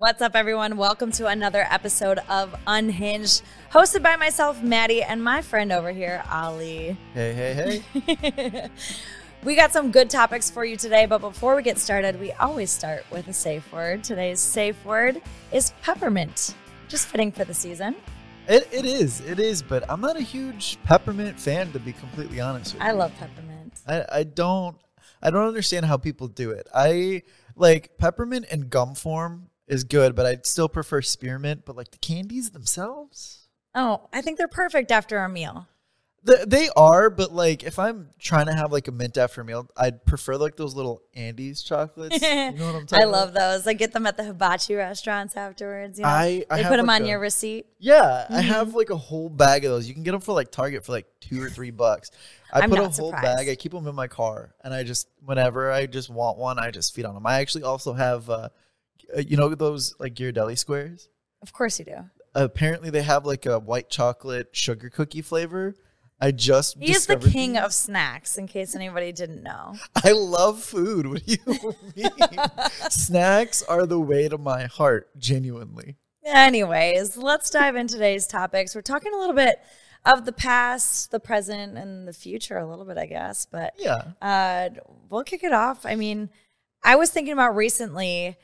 What's up, everyone? Welcome to another episode of Unhinged, hosted by myself, Maddy, and my friend over here, Ali. Hey, hey, hey. we got some good topics for you today, but before we get started, we always start with a safe word. Today's safe word is peppermint, just fitting for the season. It, it is, it is, but I'm not a huge peppermint fan, to be completely honest with I you. I love peppermint. I, I don't, I don't understand how people do it. I like peppermint in gum form is good, but I'd still prefer spearmint. But like the candies themselves, Oh, I think they're perfect after a meal. Th- they are. But like if I'm trying to have like a mint after a meal, I'd prefer like those little Andes chocolates. you know what I'm talking I about? love those. I get them at the hibachi restaurants afterwards. You know? I- I they put them like on a- your receipt. Yeah, I Mm-hmm. have like a whole bag of those. You can get them for like Target for like two or three bucks. I I'm put a whole surprised. bag. I keep them in my car, and I just whenever I just want one, I just feed on them. I actually also have, uh, uh, you know, those like Ghirardelli squares. Of course you do. Apparently, they have like a white chocolate sugar cookie flavor. I just He is the king these. of snacks, in case anybody didn't know. I love food. What do you mean? Snacks are the way to my heart. Genuinely. Anyways, let's dive into today's topics. We're talking a little bit of the past, the present, and the future, a little bit, I guess. But Yeah. uh, we'll kick it off. I mean, I was thinking about recently.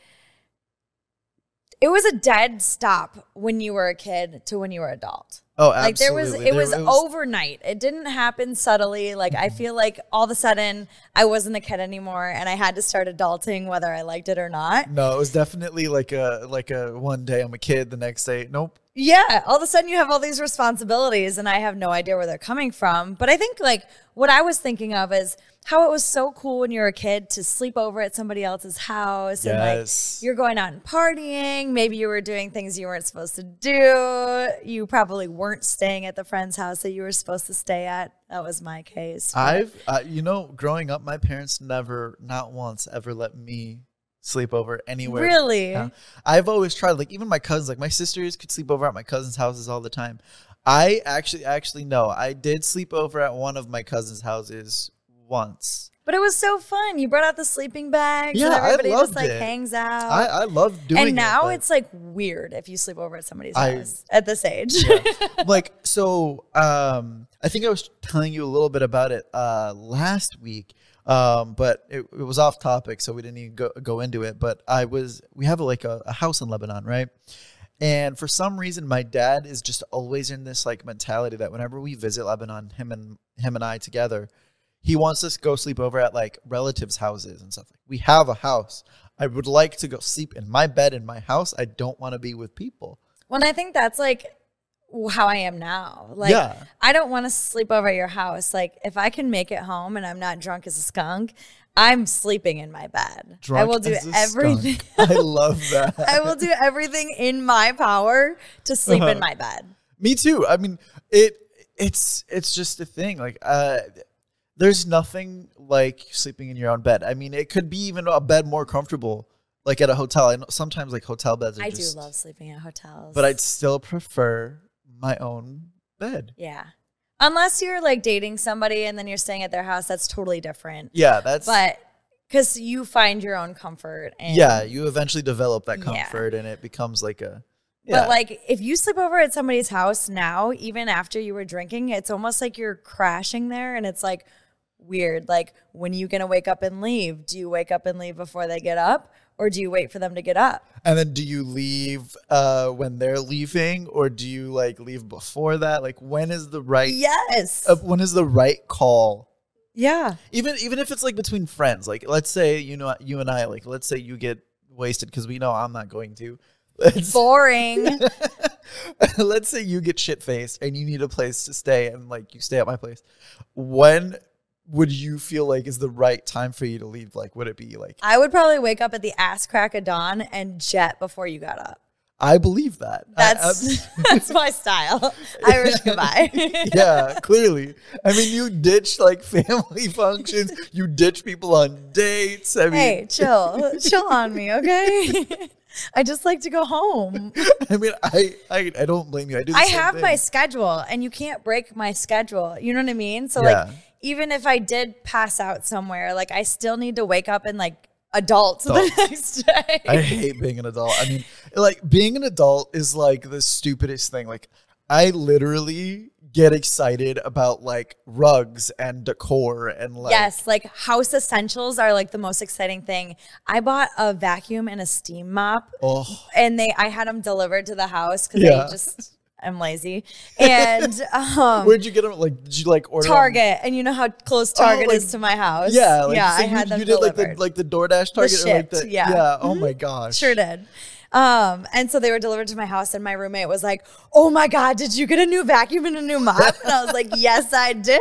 It was a dead stop when you were a kid to when you were adult. Oh, like there was it There was overnight it didn't happen subtly like i feel like all of a sudden i wasn't a kid anymore and i had to start adulting whether i liked it or not No, it was definitely like a like a one day I'm a kid, the next day nope. Yeah all of a sudden you have all these responsibilities and i have no idea where they're coming from. But i think like what i was thinking of is how it was so cool when you were a kid to sleep over at somebody else's house and like you're going out and partying. Maybe you were doing things you weren't supposed to do. You probably weren't staying at the friend's house that you were supposed to stay at. That was my case I've uh, you know, growing up, my parents never, not once, ever let me sleep over anywhere. Really? Yeah. I've always tried. Like even my cousins, like my sisters, could sleep over at my cousins' houses all the time. I actually, actually no, I did sleep over at one of my cousins' houses once. But it was so fun. You brought out the sleeping bags Yeah, and I everybody just like it. hangs out. I, I love doing it. and now but- it's like weird if you sleep over at somebody's I- house at this age. like so um i think i was telling you a little bit about it uh last week um but it, it was off topic so we didn't even go, go into it but i was we have like a, a house in lebanon right? And for some reason my dad is just always in this like mentality that whenever we visit lebanon him and him and i together he wants us to go sleep over at like relatives houses and stuff. We have a house. I would like to go sleep in my bed in my house. I don't want to be with people. Well, I think that's like how I am now. Like Yeah. I don't want to sleep over at your house. Like if I can make it home and I'm not drunk as a skunk, I'm sleeping in my bed. I will do everything. I love that. I will do everything in my power to sleep in Uh-huh. my bed. Me too. I mean, it it's it's just a thing. Like, uh, there's nothing like sleeping in your own bed. I mean, it could be even a bed more comfortable, like at a hotel. I know sometimes like hotel beds are I just, do love sleeping at hotels. but I'd still prefer my own bed. Yeah. Unless you're like dating somebody and then you're staying at their house, that's totally different. Yeah, that's But because you find your own comfort. And, yeah. You eventually develop that Yeah. comfort, and it becomes like a yeah. But like if you sleep over at somebody's house now, even after you were drinking, it's almost like you're crashing there and it's like weird. Like when are you gonna wake up and leave? Do you wake up and leave before they get up? Or do you wait for them to get up? And then do you leave uh, when they're leaving, or do you like leave before that? Like, when is the right Yes. uh, when is the right call? yeah. Even even if it's like between friends, like let's say you know you and I, like let's say you get wasted because we know I'm not going to. Let's, Boring. let's say you get shit faced and you need a place to stay, and like you stay at my place. When would you feel like is the right time for you to leave? Like, would it be like I would probably wake up at the ass crack of dawn and jet before you got up. I believe that. I- That's that's my style. Irish goodbye. yeah, clearly. I mean, you ditch like family functions. You ditch people on dates. I mean, hey, chill, chill on me, okay? I just like to go home. I mean, I, I, I don't blame you. I do. I have thing. my schedule, and you can't break my schedule. You know what I mean? So Yeah. like, even if I did pass out somewhere, like I still need to wake up and like adult the next day. I hate being an adult. I mean, like being an adult is like the stupidest thing. Like I literally get excited about like rugs and decor and like yes, like house essentials are like the most exciting thing. I bought a vacuum and a steam mop, oh and they I had them delivered to the house because Yeah. I just I'm lazy. And um, where'd you get them? Like did you like order Target, and you know how close Target Oh, like- is to my house. Yeah, like, yeah, so I you, had them you did like the like the DoorDash Target or like the yeah. yeah. Oh my gosh. Sure did. Um, and so they were delivered to my house, and my roommate was like, "Oh my god, did you get a new vacuum and a new mop?" And I was like, "Yes, I did."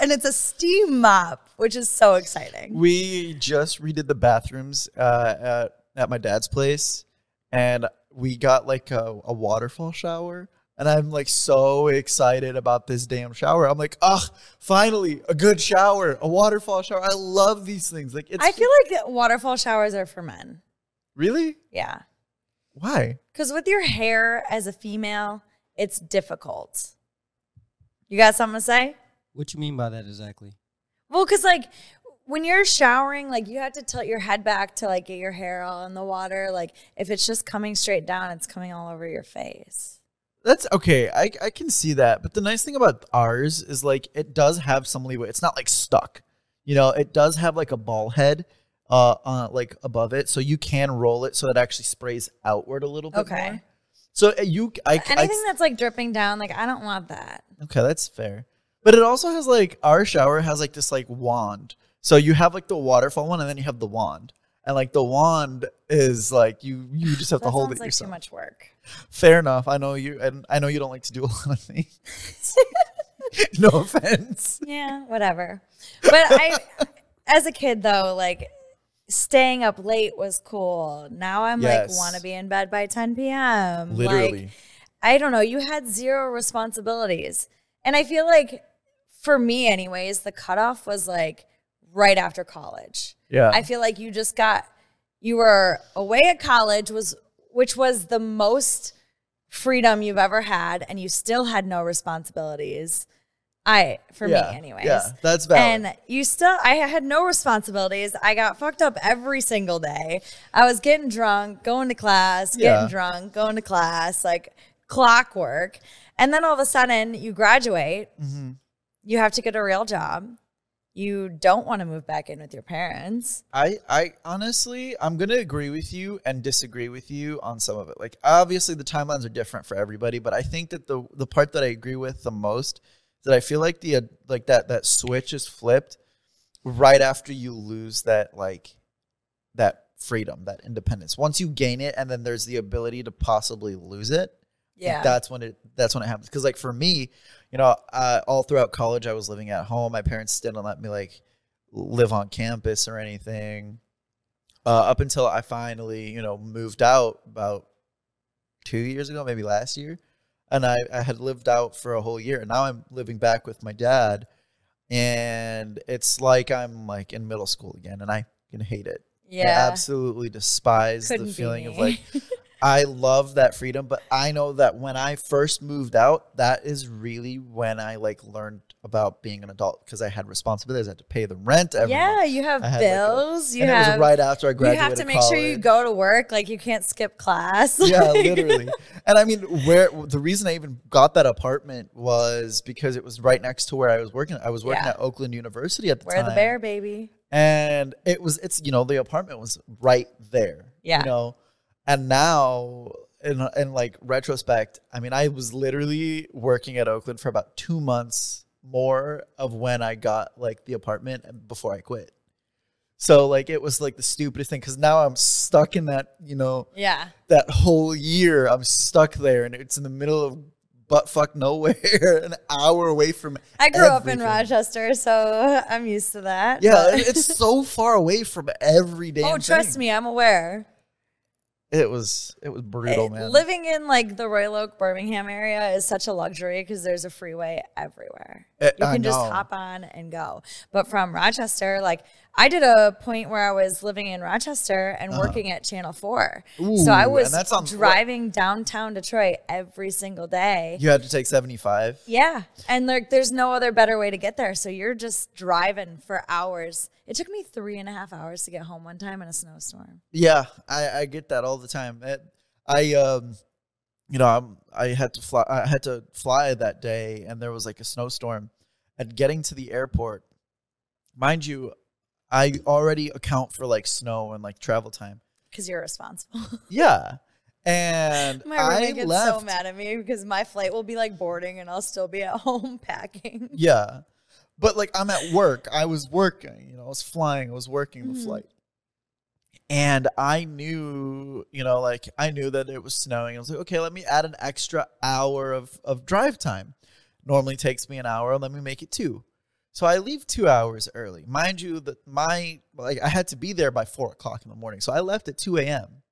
And it's a steam mop, which is so exciting. We just redid the bathrooms uh, at at my dad's place, and we got like a, a waterfall shower. And I'm like so excited about this damn shower. I'm like, ugh, finally a good shower, a waterfall shower. I love these things. Like, it's I feel like waterfall showers are for men. really Yeah, why? because with your hair as a female, it's difficult. You got something to say? What you mean by that exactly? Well, because like when you're showering, like you have to tilt your head back to like get your hair all in the water. Like if it's just coming straight down, it's coming all over your face. That's okay. I I can see that. But the nice thing about ours is like it does have some leeway. It's not like stuck. You know, it does have like a ball head uh, uh like above it, so you can roll it so it actually sprays outward a little bit. Okay. more. So uh, you, I, I Anything that's like dripping down, like I don't want that. okay, that's fair. But it also has like our shower has like this like wand. So you have like the waterfall one, and then you have the wand, and like the wand is like you you just have That to hold it like yourself. too much work. Fair enough. I know you, and I know you don't like to do a lot of things. no offense. Yeah, whatever. But I, as a kid though, like staying up late was cool. Now I'm Yes. like want to be in bed by 10 p.m. Literally. Like, I don't know. You had zero responsibilities, and I feel like for me, anyways, the cutoff was like right after college. Yeah. I feel like you just got you were away at college was which was the most freedom you've ever had and you still had no responsibilities. I for yeah. me anyways. Yeah, that's bad. And you still I had no responsibilities. I got fucked up every single day. I was getting drunk, going to class, getting Yeah. drunk, going to class, like clockwork. And then all of a sudden you graduate, Mm-hmm. you have to get a real job. You don't want to move back in with your parents. I, I honestly, I'm gonna agree with you and disagree with you on some of it. Like, obviously, the timelines are different for everybody, but I think that the the part that I agree with the most that I feel like the uh, like that that switch is flipped right after you lose that like that freedom, that independence. Once you gain it, and then there's the ability to possibly lose it. like, Yeah. that's when it that's when it happens. Because like for me, you know, uh, all throughout college, I was living at home. My parents didn't let me like live on campus or anything. Uh, up until I finally, you know, moved out about two years ago, maybe last year, and I, I had lived out for a whole year, and now I'm living back with my dad, and it's like I'm like in middle school again, and I can hate it. I yeah. absolutely despise Couldn't the feeling of like I love that freedom, but I know that when I first moved out, that is really when I like learned about being an adult because I had responsibilities. I had to pay the rent every yeah, month. you have had, like, a- bills. you have was right after I graduated. you have to make sure you go to work. Like you can't skip class. yeah, literally. And I mean, where the reason I even got that apartment was because it was right next to where I was working. I was working Yeah. at Oakland University at the Where time. Where the bear, baby. and it was it's you know the apartment was right there Yeah. you know and now in, in like retrospect i mean i was literally working at oakland for about two months more of when i got like the apartment before i quit so like it was like the stupidest thing because now i'm stuck in that you know Yeah. that whole year i'm stuck there and it's in the middle of butt fuck nowhere an hour away from I grew up in. Rochester, so I'm used to that. yeah it's so far away from every day. oh, trust thing. me, I'm aware. It was it was brutal, Eh, man. Living in like the Royal Oak, Birmingham area is such a luxury because there's a freeway everywhere. Eh, You can just hop on and go. But from Rochester, like I did a point where I was living in Rochester and working at Channel 4. so I Uh-huh. Ooh, was driving downtown Detroit every single day. you had to take seventy five. Yeah. And there, there's no other better way to get there. So you're just driving for hours. It took me three and a half hours to get home one time in a snowstorm. Yeah, I, I get that all the time. It, I um, you know, I'm I had to fly. I had to fly that day, and there was like a snowstorm. And getting to the airport, mind you, I already account for like snow and like travel time. Because you're responsible. Yeah, and my I gets left. so mad at me because my flight will be like boarding and I'll still be at home packing. Yeah. But like I'm at work. I was working, you know, I was flying, I was working the Mhm. flight. And I knew, you know, like I knew that it was snowing. I was like, okay, let me add an extra hour of, of drive time. Normally takes me an hour, let me make it two. So I leave two hours early. Mind you, that my like I had to be there by four o'clock in the morning. So I left at 2 a.m.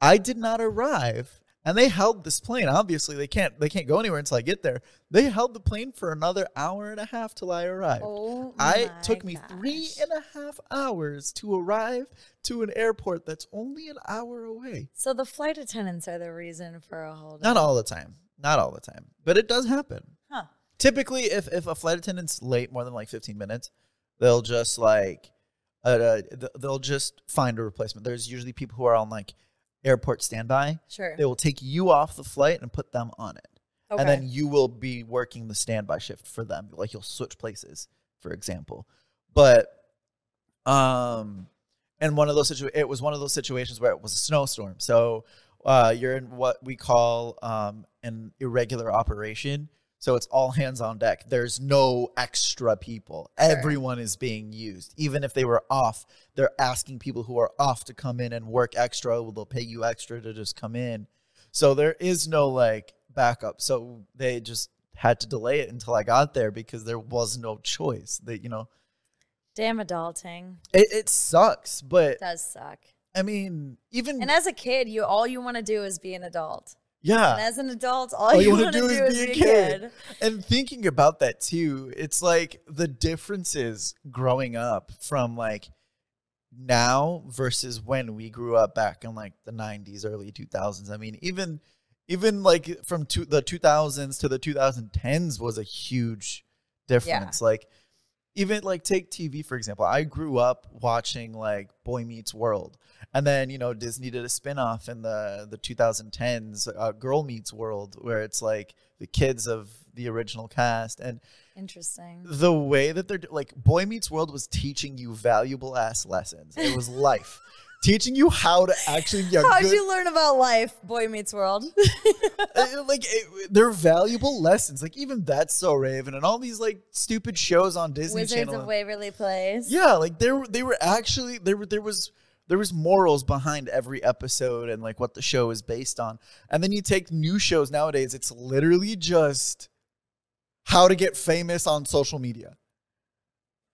I did not arrive and they held this plane. Obviously, they can't they can't go anywhere until I get there. They held the plane for another hour and a half till I arrived. Oh, I took me three gosh. and a half hours to arrive to an airport that's only an hour away. So the flight attendants are the reason for a hold. Not all the time. Not all the time. But it does happen. Typically if if a flight attendant's late more than like 15 minutes, they'll just like uh, uh, they'll just find a replacement. There's usually people who are on like airport standby. Sure. They will take you off the flight and put them on it. Okay. and then you will be working the standby shift for them like you'll switch places for example but um and one of those situ- it was one of those situations where it was a snowstorm so uh you're in what we call um an irregular operation so it's all hands on deck there's no extra people Sure. everyone is being used even if they were off they're asking people who are off to come in and work extra well, they'll pay you extra to just come in so there is no like backup. So they just had to delay it until I got there because there was no choice. That you know, Damn adulting. it, it sucks, but does suck. I mean, even And as a kid, you all you want to do is be an adult. And yeah, as an adult, all, all you, want to to do is be a kid. And thinking about that too, it's like the differences growing up from like now versus when we grew up back in like the 90s early 2000s i mean even even like from two, the 2000s to the 2010s was a huge difference. Like even like take tv for example. I grew up watching like boy meets world. And then you know disney did a spin-off in the the 2010s uh, girl meets world where it's like the kids of the original cast. And Interesting. the way that they're like boy meets world was teaching you valuable ass lessons. It was life teaching you how to actually be a How'd good you learn about life? Boy Meets World. like it, they're valuable lessons like even that's so raven and all these like stupid shows on disney Wizards channel of Waverly Place. yeah like they were they were actually there there was there was morals behind every episode and like what the show is based on and then you take new shows nowadays it's literally just how to get famous on social media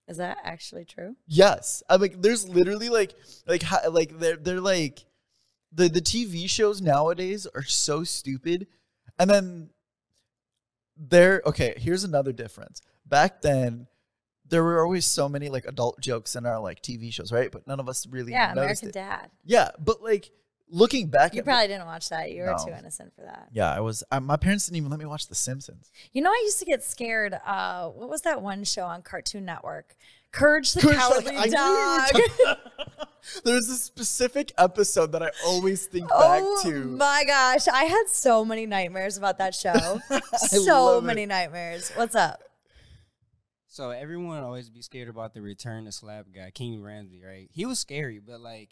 Is that actually true? Yes, I'm like there's literally like like like they're they're like the the TV shows nowadays are so stupid, and then there. Okay, here's another difference. Back then, there were always so many like adult jokes in our like TV shows, right? But none of us really Yeah, American it. Dad. Yeah, but like looking back, You at probably didn't watch that. You were No. too innocent for that. yeah, I was. I, my parents didn't even let me watch The Simpsons. You know, I used to get scared. Uh, what was that one show on Cartoon Network? Courage the Courage Cowardly I knew you were Dog. talking- There's a specific episode that I always think back Oh to. my gosh, I had so many nightmares about that show. so love it. many nightmares. What's up? So everyone always be scared about the return to slap guy, King Ramses, right? He was scary, but like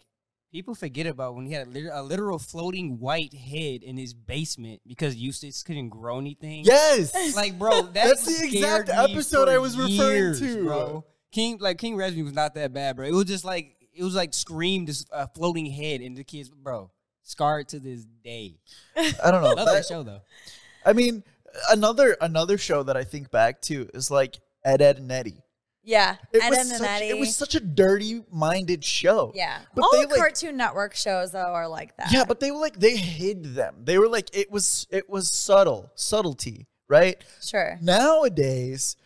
people forget about when he had a, lit- a literal floating white head in his basement because Eustace couldn't grow anything. Yes, Like, bro, that That's the exact episode I was referring to. bro. King, like King Ramses was not that bad, bro. It was just like it was like screamed this uh, floating head in the kids, bro. Scarred to this day. I don't know. Love that That- show though. I mean, another another show that I think back to is like Ed, Ed and Eddy. Yeah, It Ed was such, it was such a dirty minded show. yeah, but all they, the like- Cartoon Network shows though are like that. Yeah, but they were like they hid them. They were like it was it was subtle subtlety, right? sure. Nowadays,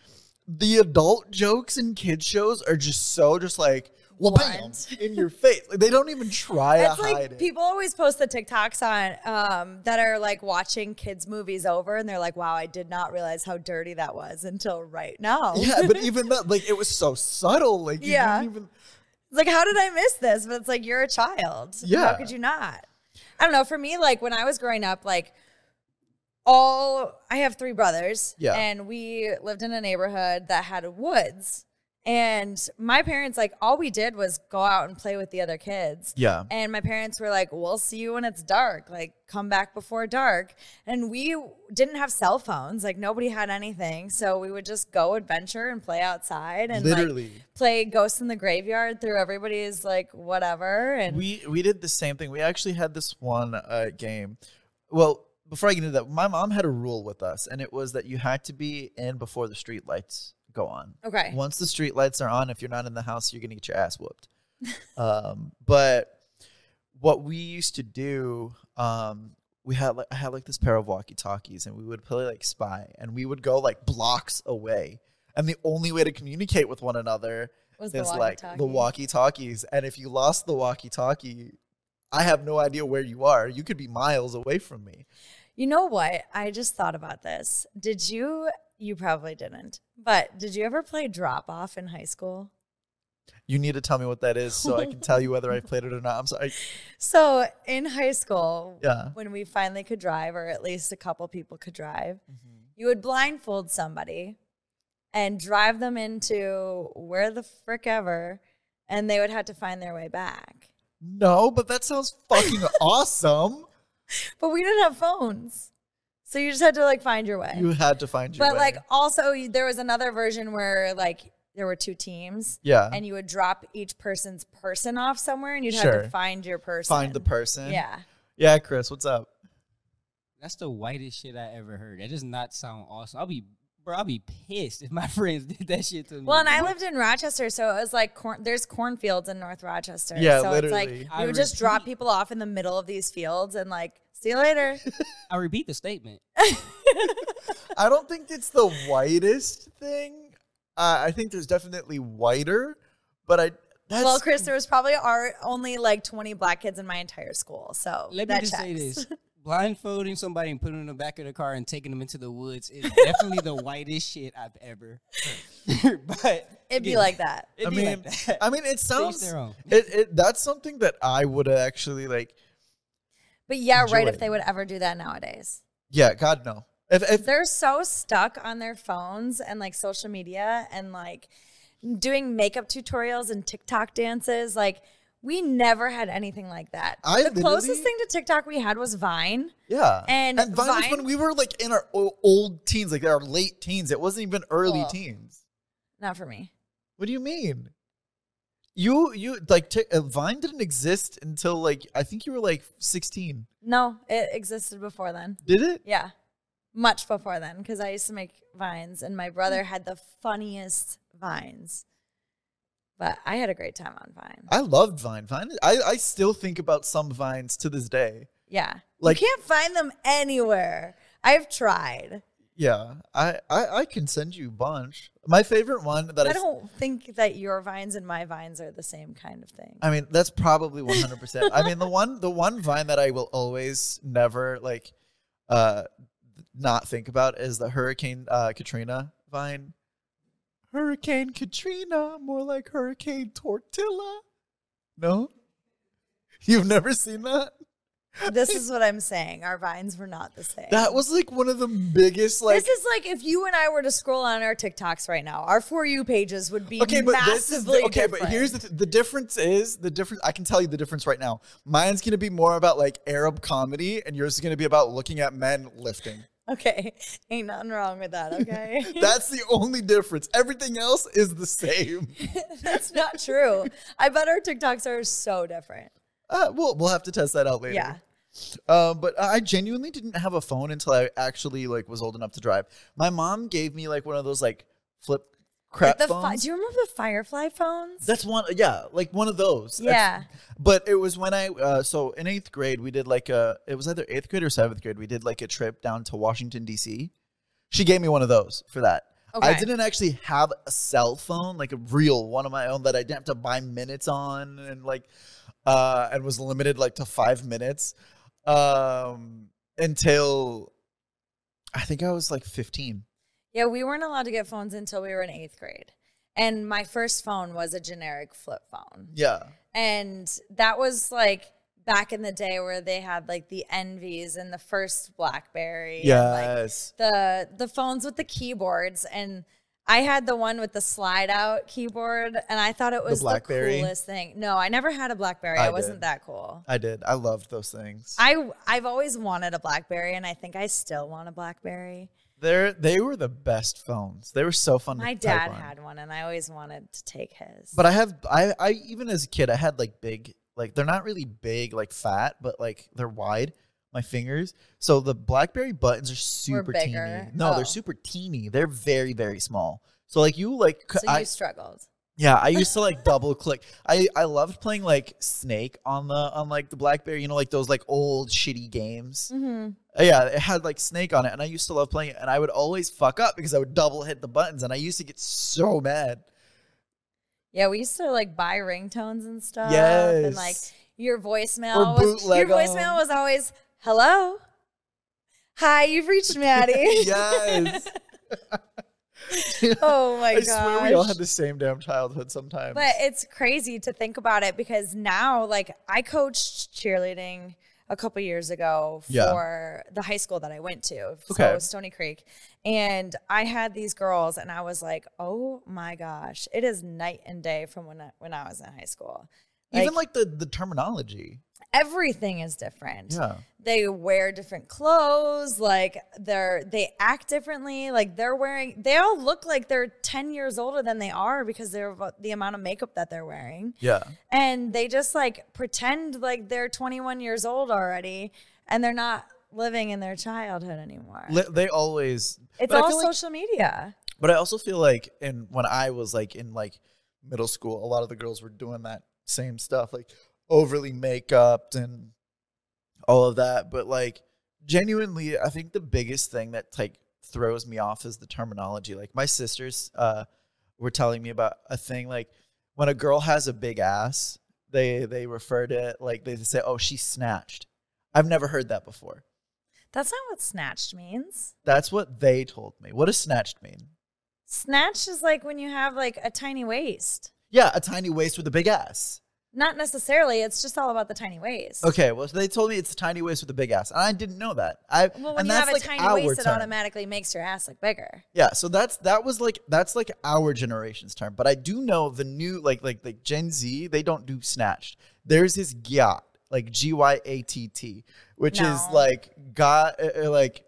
the adult jokes in kids shows are just so just like well, bam, in your face. Like, they don't even try It's to hide like it. people always post the TikToks on um, that are like watching kids movies over, and they're like, "Wow, I did not realize how dirty that was until right now." yeah, but even that, like, it was so subtle. Like, you Yeah. didn't even. It's like, how did I miss this? But it's like you're a child. Yeah. How could you not? I don't know. For me, like when I was growing up, like all I have three brothers. Yeah. And we lived in a neighborhood that had woods. And my parents, like, all we did was go out and play with the other kids. Yeah. And my parents were like, we'll see you when it's dark. Like, come back before dark. And we didn't have cell phones. Like, nobody had anything. So we would just go adventure and play outside and like, Literally. play Ghosts in the Graveyard through everybody's, like, whatever. And We we did the same thing. We actually had this one uh, game. Well, before I get into that, my mom had a rule with us, and it was that you had to be in before the street lights go on. okay. Once the street lights are on, if you're not in the house, you're gonna get your ass whooped. um, but what we used to do, um, we had like I had like this pair of walkie talkies, and we would play like spy, and we would go like blocks away, and the only way to communicate with one another Was the like the walkie talkies, and if you lost the walkie talkie, I have no idea where you are. You could be miles away from me. You know what? I just thought about this. Did you? You probably didn't. But did you ever play drop off in high school? You need to tell me what that is so I can tell you whether I played it or not. I'm sorry. So in high school, Yeah. when we finally could drive, or at least a couple people could drive, Mm-hmm. you would blindfold somebody and drive them into where the frick ever, and they would have to find their way back. No, but that sounds fucking awesome. But we didn't have phones. So you just had to like find your way. You had to find your but way. like also there was another version where like there were two teams yeah, and you would drop each person's person off somewhere and you'd have to find your person. find the person. Yeah. yeah. Chris, what's up? That's the whitest shit I ever heard. That does not sound awesome. I'll be, bro. I'll be pissed if my friends did that shit to me. Well, and I lived in Rochester, so it was like corn. There's cornfields in North Rochester. Yeah, so it's like literally. I we would just drop people off in the middle of these fields and like see you later. I repeat the statement. I don't think it's the whitest thing. Uh, I think there's definitely whiter, but I. That's, well, Chris, there was probably are only like 20 black kids in my entire school, so Let me that just say this: blindfolding somebody and putting them in the back of the car and taking them into the woods is definitely the whitest shit I've ever but It'd be again, like that. It'd I be mean, like that. I mean, it sounds. their own. It, it that's something that I would actually like. But yeah, right. If they would ever do that nowadays, Yeah, God no. If, if they're so stuck on their phones and like social media and like doing makeup tutorials and TikTok dances. Like we never had anything like that. I the closest thing to TikTok we had was Vine. yeah, And Vine, was when we were like in our old teens, like our late teens. It wasn't even early Well- teens. Not for me. What do you mean? You you like t- uh, Vine didn't exist until like I think you were like sixteen. No, it existed before then. Did it? Yeah. Much before then, because I used to make vines and my brother had the funniest vines. But I had a great time on Vine. I loved Vine. Vine. I I still think about some vines to this day. Yeah. Like- you can't find them anywhere. I've tried. Yeah, I I, I can send you a bunch. My favorite one that I don't think that your vines and my vines are the same kind of thing. I mean, that's probably 100%. I mean, the one the one vine that I will always never like uh not think about is the Hurricane uh Katrina vine. Hurricane Katrina, more like Hurricane Tortilla. No? You've never seen that? this is what I'm saying. Our vines were not the same. That was like one of the biggest like this is like if you and I were to scroll on our TikToks right now, our for you pages would be Okay, but massively this is okay. different. But here's the th- the difference is the difference. I can tell you the difference right now. Mine's gonna be more about like Arab comedy, and yours is gonna be about looking at men lifting. Okay, ain't nothing wrong with that. Okay, That's the only difference. Everything else is the same. that's not true. I bet our TikToks are so different. Uh, we'll we'll have to test that out later. Yeah. Um, but I genuinely didn't have a phone until I actually like was old enough to drive. My mom gave me like one of those like flip crap Like the fi- do you remember the Firefly phones? That's one, yeah, like one of those. That's- yeah. But it was when I, uh, so in eighth grade, we did like a, it was either eighth grade or seventh grade. We did like a trip down to Washington, D.C. She gave me one of those for that. I didn't actually have a cell phone, like a real one of my own that I didn't have to buy minutes on and like, uh, and was limited like to five minutes um, until I think I was like 15. Yeah, we weren't allowed to get phones until we were in eighth grade. And my first phone was a generic flip phone. Yeah. And that was like back in the day where they had like the enVs and the first BlackBerry. and, like, Yes. the the phones with the keyboards and I had the one with the slide out keyboard and I thought it was the, BlackBerry? coolest thing. No, I never had a BlackBerry. I, I wasn't that cool. I did. I loved those things. I I've always wanted a BlackBerry and I think I still want a BlackBerry. They're they were the best phones. They were so fun. My to type dad on. had one and I always wanted to take his. But I have I I even as a kid I had like big like they're not really big like fat but like they're wide my fingers. So the BlackBerry buttons are super teeny. No, Oh. they're super teeny. They're very very small. So like you like so you struggled. Yeah I used to like double click. I I loved playing like Snake on the on like the BlackBerry. You know like those like old shitty games. Mm-hmm. Uh, Yeah, it had like Snake on it, and I used to love playing it. And I would always fuck up because I would double hit the buttons, and I used to get so mad. Yeah, we used to like buy ringtones and stuff. Yes. And like your voicemail Or was your voicemail 'em. was always hello. Hi, you've reached Maddy. yes. oh my I gosh. swear we all had the same damn childhood sometimes. But it's crazy to think about it because now, like, I coached cheerleading a couple years ago Yeah. for the high school that I went to, so Okay. Stoney Creek, and I had these girls, and I was like, "Oh my gosh, it is night and day from when I, when I was in high school." Even like the the terminology. everything is different. Yeah. They wear different clothes, like they're they act differently. Like they're wearing they all look like they're 10 years older than they are because they're the amount of makeup that they're wearing. Yeah. And they just like pretend like they're 21 years old already and they're not living in their childhood anymore. They always. it's all feel like- social media. but I also feel like, in when I was like in like middle school, a lot of the girls were doing that same stuff, like overly makeup and all of that. But like genuinely, I think the biggest thing that like throws me off is the terminology. Like my sisters uh, were telling me about a thing like when a girl has a big ass, they they refer to it like they say, "Oh, she snatched." I've never heard that before. That's not what snatched means. That's what they told me. What does snatched mean? Snatched is like when you have like a tiny waist. Yeah, a tiny waist with a big ass. Not necessarily. It's just all about the tiny waist. Okay, well, so they told me it's a tiny waist with a big ass, and I didn't know that. I Well, when and you that's have a like tiny our waist, it term. automatically makes your ass look bigger. Yeah, so that's that was like that's like our generation's term, but I do know the new like like like Gen Z they don't do snatched. There's this gyat like G Y A T T, which is like got uh, uh, like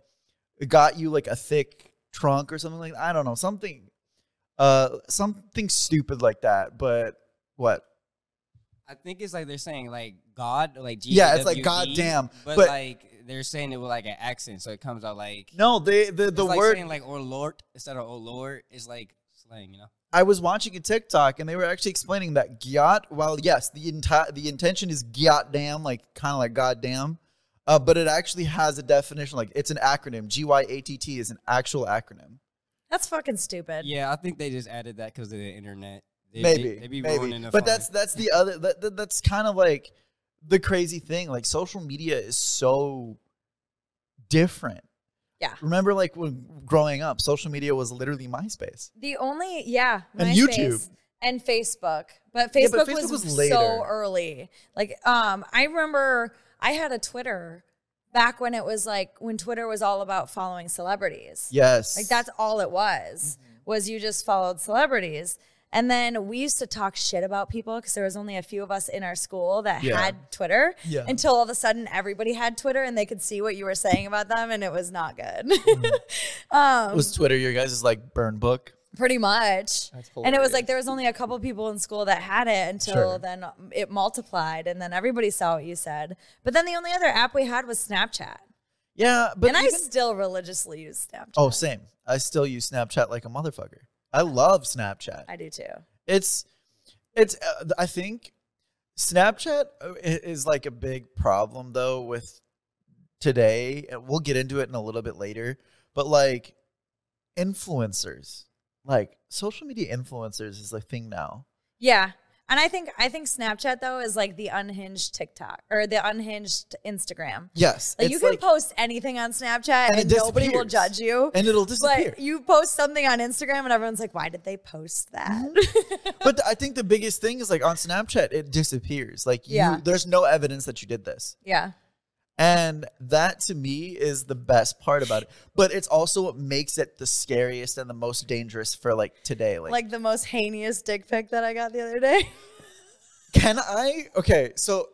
got you like a thick trunk or something like I don't know something uh something stupid like that. But what? I think it's like they're saying like God, like G. Yeah, it's like goddamn, but, but- like they're saying it with like an accent, so it comes out like No, they the the like word saying like or Lord instead of oh Lord is like slang, you know. I was watching a TikTok and they were actually explaining that gyat. While yes, the entire the intention is gyat damn, like kind of like goddamn, uh, but it actually has a definition. Like it's an acronym. G Y A T T is an actual acronym. That's fucking stupid. Yeah, I think they just added that because of the internet. They, maybe, they, they be maybe. ruining the But fun. that's that's the other. That, that- that's kind of like the crazy thing. Like social media is so different. Yeah. Remember, like when growing up, social media was literally MySpace. The only yeah, And MySpace YouTube. and Facebook, but Yeah, Facebook, but Facebook was, was so early. Like, um, I remember I had a Twitter back when it was like when Twitter was all about following celebrities. Yes. Like that's all it was. Mm-hmm. Was you just followed celebrities. And then we used to talk shit about people because there was only a few of us in our school that Yeah. had Twitter. Yeah. Until all of a sudden everybody had Twitter and they could see what you were saying about them and it was not good. Mm-hmm. um, was Twitter your guys' like burn book? Pretty much. And it was like there was only a couple people in school that had it until Sure. then it multiplied and then everybody saw what you said. But then the only other app we had was Snapchat. Yeah, but and I still religiously use Snapchat. oh, same. I still use Snapchat like a motherfucker. I love Snapchat. I do too. It's, it's. Uh, I think Snapchat uh, is like a big problem though with today. And we'll get into it in a little bit later. But like influencers, like social media influencers, is a thing now. Yeah. And I think I think Snapchat though is like the unhinged TikTok or the unhinged Instagram. Yes, Like you can like- post anything on Snapchat and, And nobody will judge you. and it'll disappear. but you post something on Instagram and everyone's like, why did they post that? Mm-hmm. but I think the biggest thing is like on Snapchat, it disappears. Like you, Yeah. there's no evidence that you did this. yeah. And that to me is the best part about it. But it's also what makes it the scariest and the most dangerous for like today. Like, Like the most heinous dick pic that I got the other day. can I? Okay, so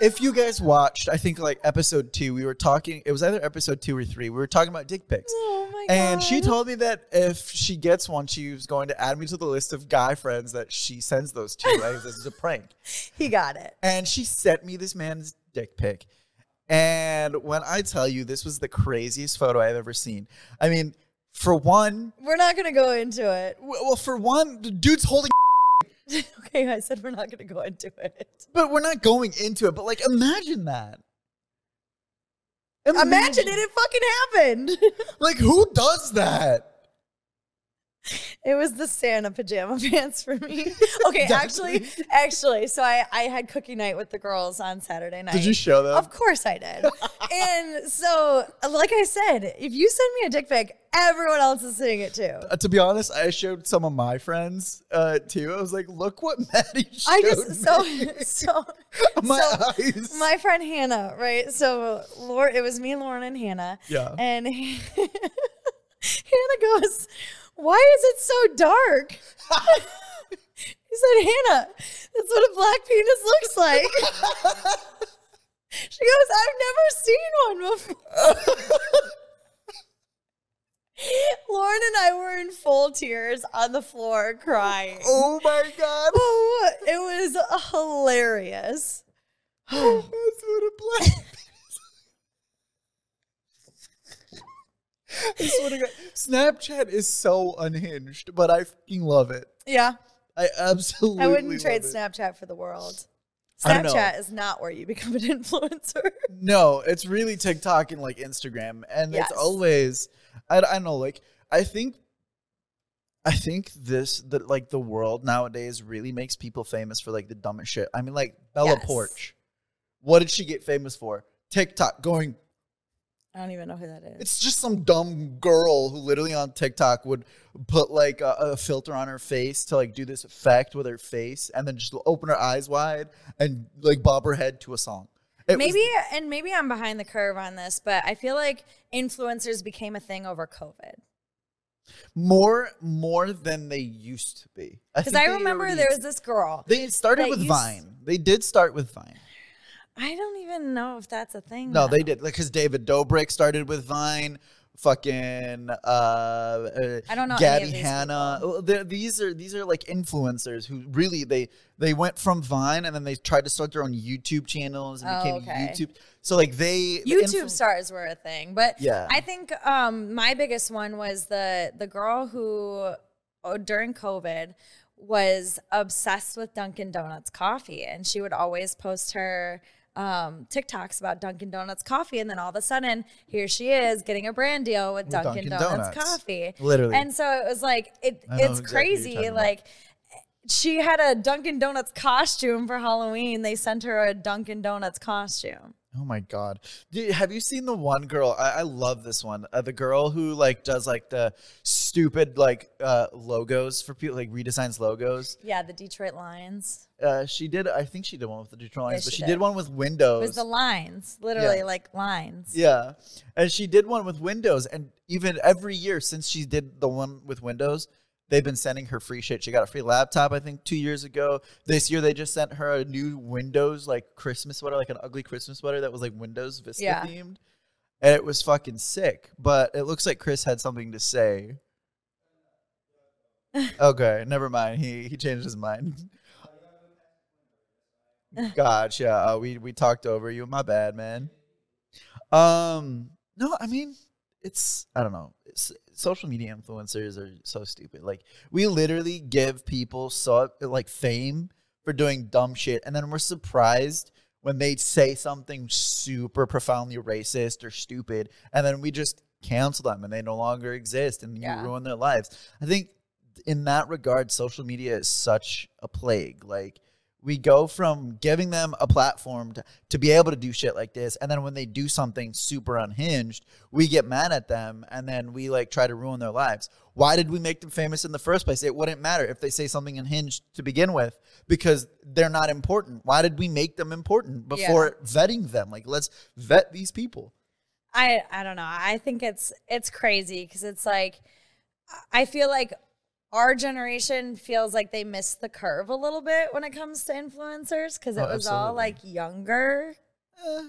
if you guys watched, I think like episode two, we were talking. It was either episode two or three. We were talking about dick pics. Oh my god. And she told me that if she gets one, she was going to add me to the list of guy friends that she sends those to. Like, this is a prank. he got it. And she sent me this man's dick pic. And when I tell you this was the craziest photo I've ever seen, I mean, for one, We're not gonna go into it. w- well, for one, the dude's holding, okay, I said we're not gonna go into it. but we're not going into it. But like, imagine that. Imagine it, it fucking happened. Like, who does that? It was the Santa pajama pants for me. Okay, actually, actually, so I I had cookie night with the girls on Saturday night. Did you show them? Of course I did. and so, like I said, if you send me a dick pic, everyone else is seeing it too. Uh, to be honest, I showed some of my friends uh, too. I was like, look what Maddy showed I just so me. so my so eyes. my friend Hannah, right? So Lauren, it was me, Lauren, and Hannah. Yeah. And Hannah goes, "Why is it so dark?" he said, "Hannah, that's what a black penis looks like." she goes, "I've never seen one before." Lauren and I were in full tears on the floor crying. oh my god. Oh, it was hilarious. Oh, that's what a black. I swear to God, Snapchat is so unhinged, but I fucking love it. Yeah. I absolutely. I wouldn't trade it. Snapchat for the world. I don't know. Snapchat is not where you become an influencer. No, it's really TikTok and like Instagram, and Yes. it's always. I, I don't know, like I think. I think this that like the world nowadays really makes people famous for like the dumbest shit. I mean, like Bella Yes. Poarch. What did she get famous for? TikTok going I don't even know who that is. It's just some dumb girl who literally on TikTok would put like a, a filter on her face to like do this effect with her face and then just open her eyes wide and like bob her head to a song. It was- maybe and maybe I'm behind the curve on this, but I feel like influencers became a thing over COVID. more more than they used to be. Because think I remember already- there was this girl. They started with used- Vine. They did start with Vine. I don't even know if that's a thing. No, now. they did. Like, because David Dobrik started with Vine. Fucking uh, uh I don't know Gabbie Hanna. These are these are like influencers who really they they went from Vine and then they tried to start their own YouTube channels and Oh, became okay. YouTube. So like they the YouTube influ- stars were a thing, but Yeah. I think um, my biggest one was the the girl who oh, during COVID was obsessed with Dunkin' Donuts coffee, and she would always post her um, TikToks about Dunkin' Donuts coffee, and then all of a sudden, here she is getting a brand deal with, Dunkin', Dunkin' Donuts, Donuts. coffee, Literally. And so it was like it, it's exactly crazy, talking about. like. She had a Dunkin' Donuts costume for Halloween. They sent her a Dunkin' Donuts costume. Oh my god! Dude, have you seen the one girl? I, I love this one. Uh, the girl who like does like the stupid like uh, logos for people, like redesigns logos. Yeah, the Detroit Lions. Uh, she did. I think she did one with the Detroit Lions, Yeah, but she she did. did one with It Windows. was the lines, literally Yeah. like lines. Yeah. And she did one with Windows. And even every year since she did the one with Windows, they've been sending her free shit. She got a free laptop, I think, two years ago. This year they just sent her a new Windows like Christmas sweater, like an ugly Christmas sweater that was like Windows Vista Yeah. themed. And it was fucking sick. But it looks like Chris had something to say. okay, never mind. He he changed his mind. Gotcha. Uh, we we talked over you. My bad, man. Um, no, I mean, it's I don't know. It's, social media influencers are so stupid. Like we literally give people so like fame for doing dumb shit, and then we're surprised when they say something super profoundly racist or stupid, and then we just cancel them and they no longer exist, and Yeah. you ruin their lives. I think in that regard, social media is such a plague. Like we go from giving them a platform to, to be able to do shit like this and then when they do something super unhinged we get mad at them and then we like try to ruin their lives. Why did we make them famous in the first place? It wouldn't matter if they say something unhinged to begin with because they're not important. Why did we make them important before vetting them? Like let's vet these people. I I don't know. I think it's it's crazy because it's like I feel like our generation feels like they missed the curve a little bit when it comes to influencers because it Oh, was all like younger, Eh.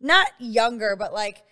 not younger, but like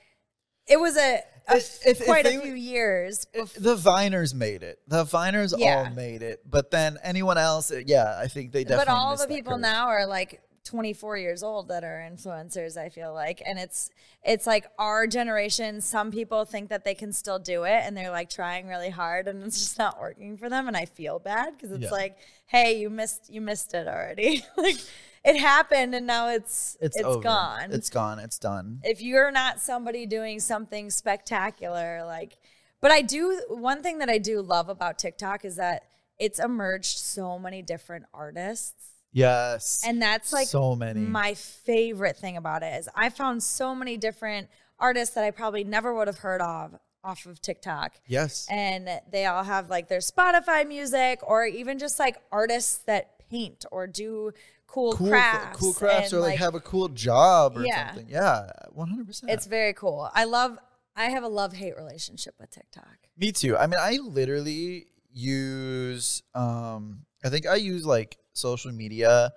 it was a, a If- if- if quite they a few years. the viners made it the viners all made it but then anyone else yeah i think they definitely but all the people curve. now are like 24 years old that are influencers i feel like. And it's it's like our generation some people think that they can still do it and they're like trying really hard and it's just not working for them and i feel bad because it's Yeah. like hey you missed you missed it already. Like it happened and now it's it's, it's over. gone. It's gone. It's done. If you're not somebody doing something spectacular like but i do one thing that i do love about tiktok is that it's emerged so many different artists yes and that's like so many my favorite thing about it is I found so many different artists that I probably never would have heard of off of TikTok. yes And they all have like their Spotify music or even just like artists that paint or do cool, cool crafts. cool crafts or like, have a cool job or Yeah. something yeah 100% it's very cool. I love I have a love-hate relationship with TikTok. Me too. I mean, I literally use um I think I use like social media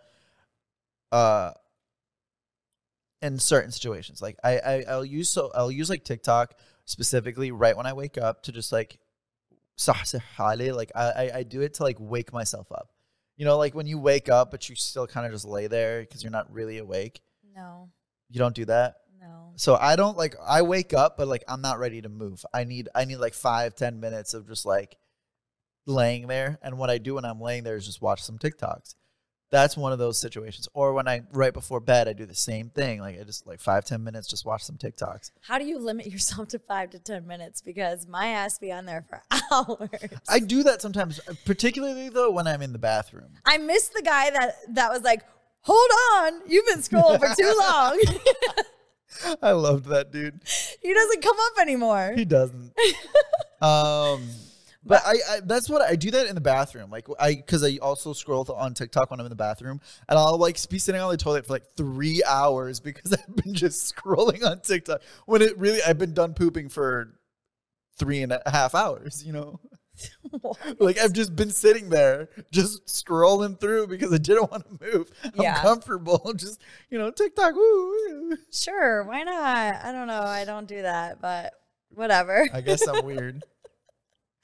uh in certain situations. Like I, I I'll use so I'll use like TikTok specifically right when I wake up to just like like I, I I do it to like wake myself up. You know, like when you wake up but you still kind of just lay there because you're not really awake. No. You don't do that? No. So I don't like I wake up, but like I'm not ready to move. I need I need like five, ten minutes of just like laying there. And what I do when I'm laying there is just watch some TikToks. That's one of those situations. Or when I right before bed, I do the same thing. Like I just like five, ten minutes, just watch some TikToks. How do you limit yourself to 5 to 10 minutes because my ass be on there for hours. I do that sometimes, particularly though when I'm in the bathroom. I miss the guy that that was like, "Hold on, you've been scrolling for too long." I loved that dude. he doesn't come up anymore. He doesn't. um, but I, I that's what I do that in the bathroom. Like I because I also scroll th- on TikTok when I'm in the bathroom, and I'll like be sitting on the toilet for like three hours because I've been just scrolling on TikTok. When it really I've been done pooping for three and a half hours. You know, like I've just been sitting there just scrolling through because I didn't want to move. I'm Yeah. comfortable. Just you know, TikTok. Woo, woo. sure, why not? I don't know. I don't do that, but whatever. I guess I'm weird.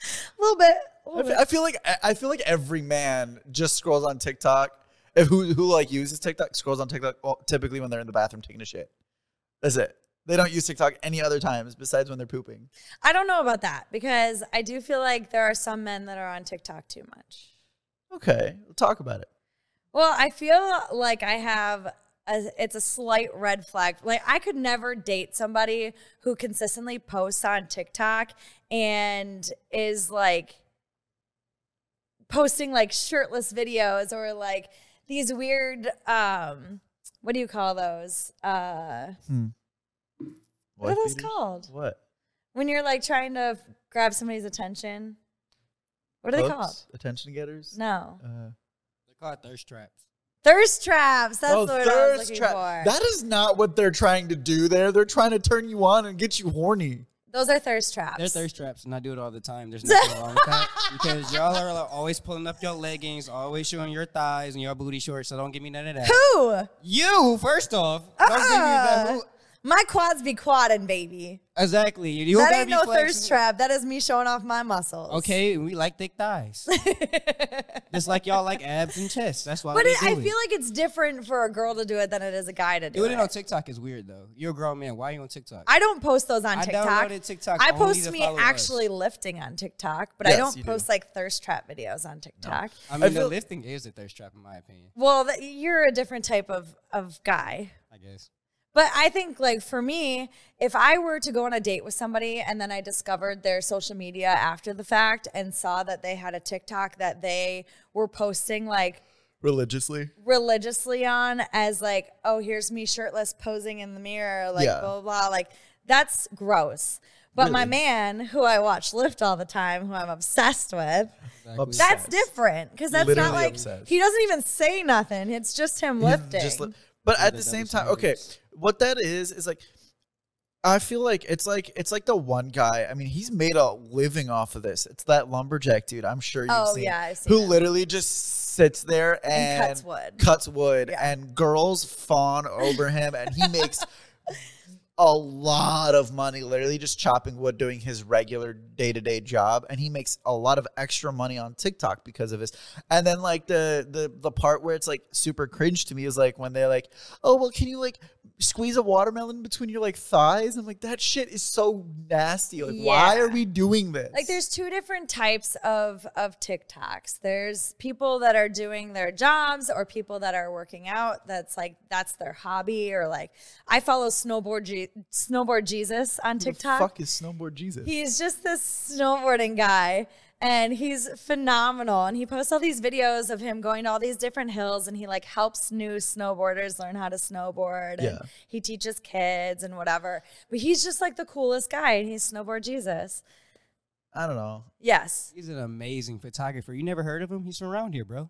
A little bit. a I little feel, bit. I feel like I- feel like every man just scrolls on TikTok. If who who like uses TikTok scrolls on TikTok well, typically when they're in the bathroom taking a shit. That's it. They don't use TikTok any other times besides when they're pooping. I don't know about that because I do feel like there are some men that are on TikTok too much. Okay, we'll talk about it. Well, I feel like I have a, it's a slight red flag. Like I could never date somebody who consistently posts on TikTok and is like posting like shirtless videos or like these weird um what do you call those? Uh what are those feeders? called? What? When you're like trying to grab somebody's attention. What are they Hooks? called? Attention getters. No. Uh, They call it thirst traps. Thirst traps. That's oh, the word I was thirst looking trap. for. That is not what they're trying to do there. They're trying to turn you on and get you horny. Those are thirst traps. They're thirst traps, and I do it all the time. There's nothing wrong with that because y'all are like, always pulling up your leggings, always showing your thighs and your booty shorts. So don't give me none of that. Who? You first off, don't give me that. Uh, my quads be quadding, baby. Exactly. You that ain't be no flexing. thirst trap. That is me showing off my muscles. Okay, we like thick thighs. Just like y'all like abs and chests. That's why But we it, do I it. feel like it's different for a girl to do it than it is a guy to do it. Doing it. it on TikTok is weird though. You're a grown man. Why are you on TikTok? I don't post those on I TikTok. downloaded TikTok I post me follow us. actually lifting on TikTok, but I don't you do. post like thirst trap videos on TikTok. I mean, I the lifting is a thirst trap in my opinion. Well, th- you're a different type of of guy. I guess. But I think, like, for me, if I were to go on a date with somebody and then I discovered their social media after the fact and saw that they had a TikTok that they were posting, like, religiously. religiously on as like, oh, here's me shirtless posing in the mirror, like Yeah. blah, blah, blah. Like, that's gross. But my man, who I watch lift all the time, who I'm obsessed with, Exactly. Obsessed. that's different because that's Literally not like obsessed. he doesn't even say nothing. It's just him lifting. just li- but Yeah, at the the same time, okay, standards. What that is is like I feel like it's like it's like the one guy. I mean, he's made a living off of this. It's that lumberjack dude. I'm sure you've Oh, seen. yeah, I've seen who literally just sits there and, And cuts wood. cuts wood, Yeah. and girls fawn over him, and he makes a lot of money literally just chopping wood doing his regular day-to-day job and he makes a lot of extra money on TikTok because of this. And then like the the the part where it's like super cringe to me is like when they're like, "Oh, well can you like squeeze a watermelon between your like thighs?" I'm like that shit is so nasty. Like why are we doing this? like there's two different types of of TikToks. There's people that are doing their jobs or people that are working out. That's like that's their hobby or like I follow snowboard G- snowboard Jesus on Who the TikTok. fuck is snowboard Jesus? He's just this snowboarding guy and he's phenomenal. And he posts all these videos of him going to all these different hills and he like helps new snowboarders learn how to snowboard. And Yeah. he teaches kids and whatever. But he's just like the coolest guy and he's snowboard Jesus. I don't know. Yes. He's an amazing photographer. You never heard of him? He's from around here, bro.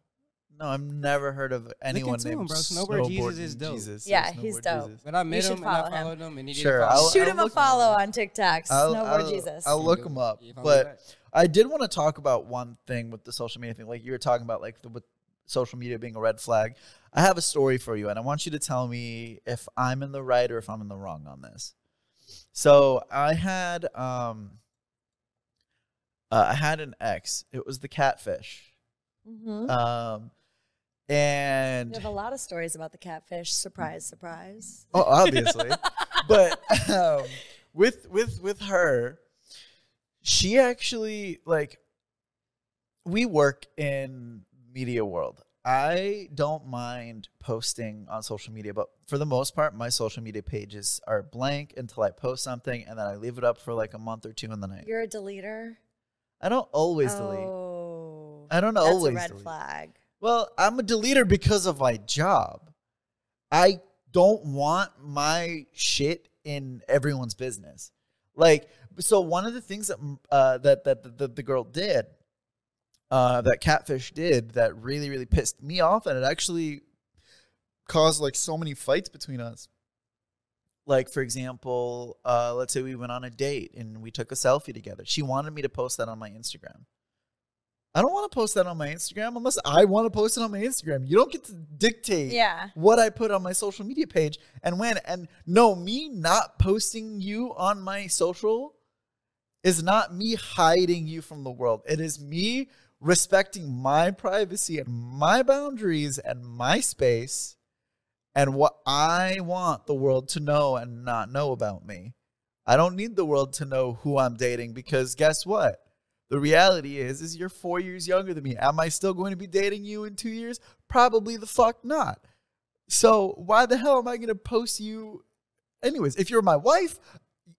No, I've never heard of anyone into named him, bro. Snowboard Jesus is dope. Jesus or Yeah, he's Snowboard dope. Jesus. But I met him and I follow him. him, and he did Sure, a follow. I'll- Shoot I'll him a look- follow on TikTok. I'll, snowboard I'll- Jesus. I'll look him up. You follow me But back? I did want to talk about one thing with the social media thing. Like you were talking about, like the, with social media being a red flag. I have a story for you, and I want you to tell me if I'm in the right or if I'm in the wrong on this. So I had um, uh, I had an ex. It was the catfish. Mhm. Um, and You have a lot of stories about the catfish. Surprise, surprise. Oh, obviously. but um, with with with her, she actually like we work in media world. I don't mind posting on social media, but for the most part, my social media pages are blank until I post something, and then I leave it up for like a month or two, and then I You're a deleter. I don't always delete. Oh, I don't that's always a red delete. flag. Well, I'm a deleter because of my job. I don't want my shit in everyone's business. Like, so one of the things that uh, that that the, the, the girl did, uh, that catfish did, that really really pissed me off, and it actually caused like so many fights between us. Like for example, uh, let's say we went on a date and we took a selfie together. She wanted me to post that on my Instagram. I don't want to post that on my Instagram unless I want to post it on my Instagram. You don't get to dictate Yeah. what I put on my social media page and when. And no, me not posting you on my social is not me hiding you from the world. It is me respecting my privacy and my boundaries and my space and what I want the world to know and not know about me. I don't need the world to know who I'm dating because guess what? The reality is is you're 4 years younger than me. Am I still going to be dating you in 2 years? Probably the fuck not. So, why the hell am I going to post you anyways? If you're my wife,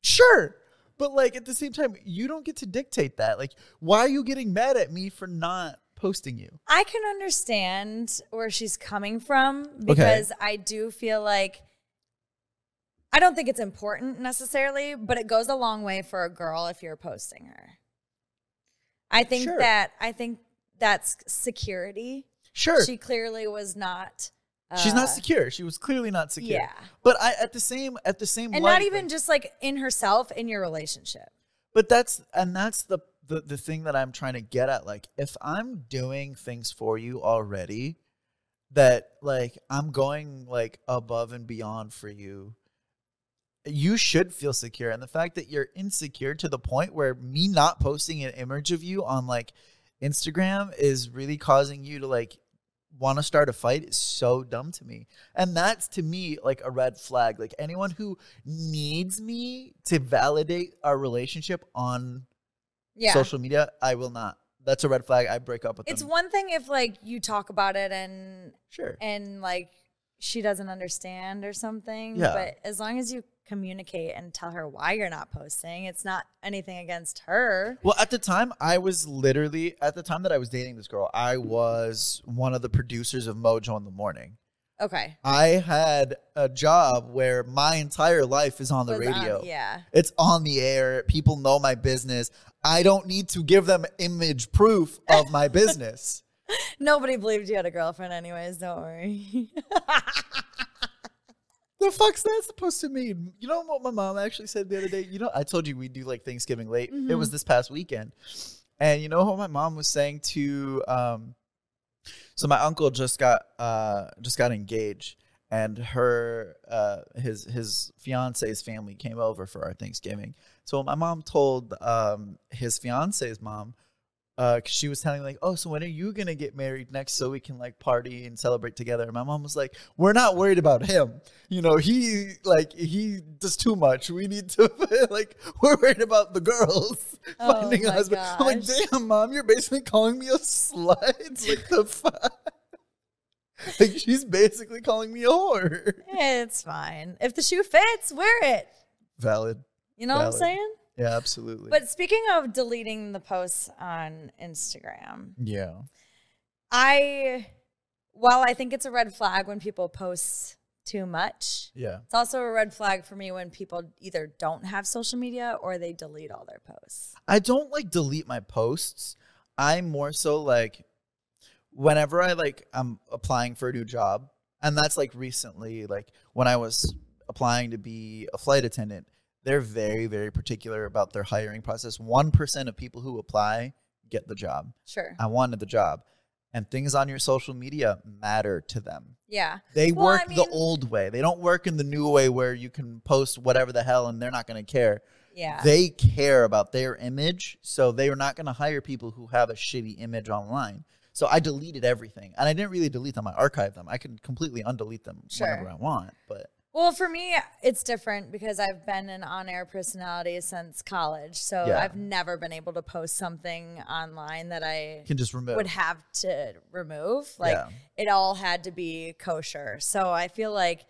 sure. But like at the same time, you don't get to dictate that. Like why are you getting mad at me for not posting you? I can understand where she's coming from because I do feel like I don't think it's important necessarily, but it goes a long way for a girl if you're posting her. I think Sure. that I think that's security. Sure. She clearly was not. She's uh, not secure. She was clearly not secure. Yeah. But I at the same at the same and not even just like in herself in your relationship. But that's and that's the, the the thing that I'm trying to get at. Like, if I'm doing things for you already, that like I'm going like above and beyond for you, you should feel secure. And the fact that you're insecure to the point where me not posting an image of you on like Instagram is really causing you to like want to start a fight is so dumb to me. And that's to me like a red flag. Like anyone who needs me to validate our relationship on Yeah. social media, I will not. That's a red flag. I break up with it's them. It's one thing if like you talk about it and Sure. and like she doesn't understand or something. Yeah. But as long as you communicate and tell her why you're not posting. It's not anything against her. Well, at the time, I was literally at the time that I was dating this girl, I was one of the producers of Mojo in the Morning. Okay. I had a job where my entire life is on the Was on- radio. yeah. It's on the air. People know my business. I don't need to give them image proof of my business. Nobody believed you had a girlfriend, anyways. Don't worry. the fuck's that supposed to mean? You know what my mom actually said the other day? You know, I told you we do like Thanksgiving late. It was this past weekend. And you know what my mom was saying to um so my uncle just got uh just got engaged and her uh his his fiance's family came over for our Thanksgiving. So my mom told um his fiance's mom uh, cause she was telling me like, oh, so when are you gonna get married next so we can like party and celebrate together? And my mom was like, we're not worried about him. You know, he like he does too much. We need to like we're worried about the girls Oh finding a husband. I'm like, damn, mom, you're basically calling me a slut. Like the fuck. like she's basically calling me a whore. it's fine. If the shoe fits, wear it. Valid. You know what I'm saying? Yeah, absolutely. But speaking of deleting the posts on Instagram, yeah. I, while I think it's a red flag when people post too much, Yeah. it's also a red flag for me when people either don't have social media or they delete all their posts. I don't like delete my posts. I'm more so like whenever I like I'm applying for a new job, and that's like recently, like when I was applying to be a flight attendant, they're very, very particular about their hiring process. One percent of people who apply get the job. Sure. I wanted the job. And things on your social media matter to them. Yeah. They Well, work I the old way. They don't work in the new way where you can post whatever the hell and they're not going to care Yeah. they care about their image, so they are not going to hire people who have a shitty image online. So I deleted everything, and I didn't really delete them. I archived them. I can completely undelete them Sure. whenever I want. But Well, for me, it's different because I've been an on air personality since college. So Yeah. I've never been able to post something online that I you can just remove. would have to remove. Like Yeah. it all had to be kosher. So I feel like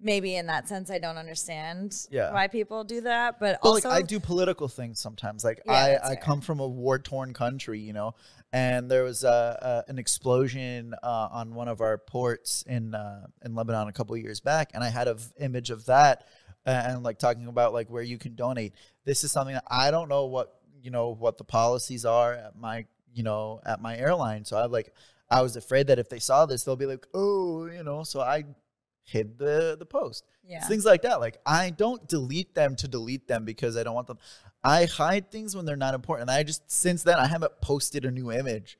maybe in that sense, I don't understand Yeah. why people do that. But also, like I do political things sometimes. Like I, I come from a war torn country, you know, and there was a, a an explosion uh, on one of our ports in uh, in Lebanon a couple of years back, and I had a v- image of that and like talking about like where you can donate. This is something that I don't know what you know what the policies are at my you know at my airline. So I like I was afraid that if they saw this, they'll be like, oh, you know. So I hid the the post. yeah. It's things like that. Like I don't delete them to delete them because I don't want them. I hide things when they're not important. I just since then I haven't posted a new image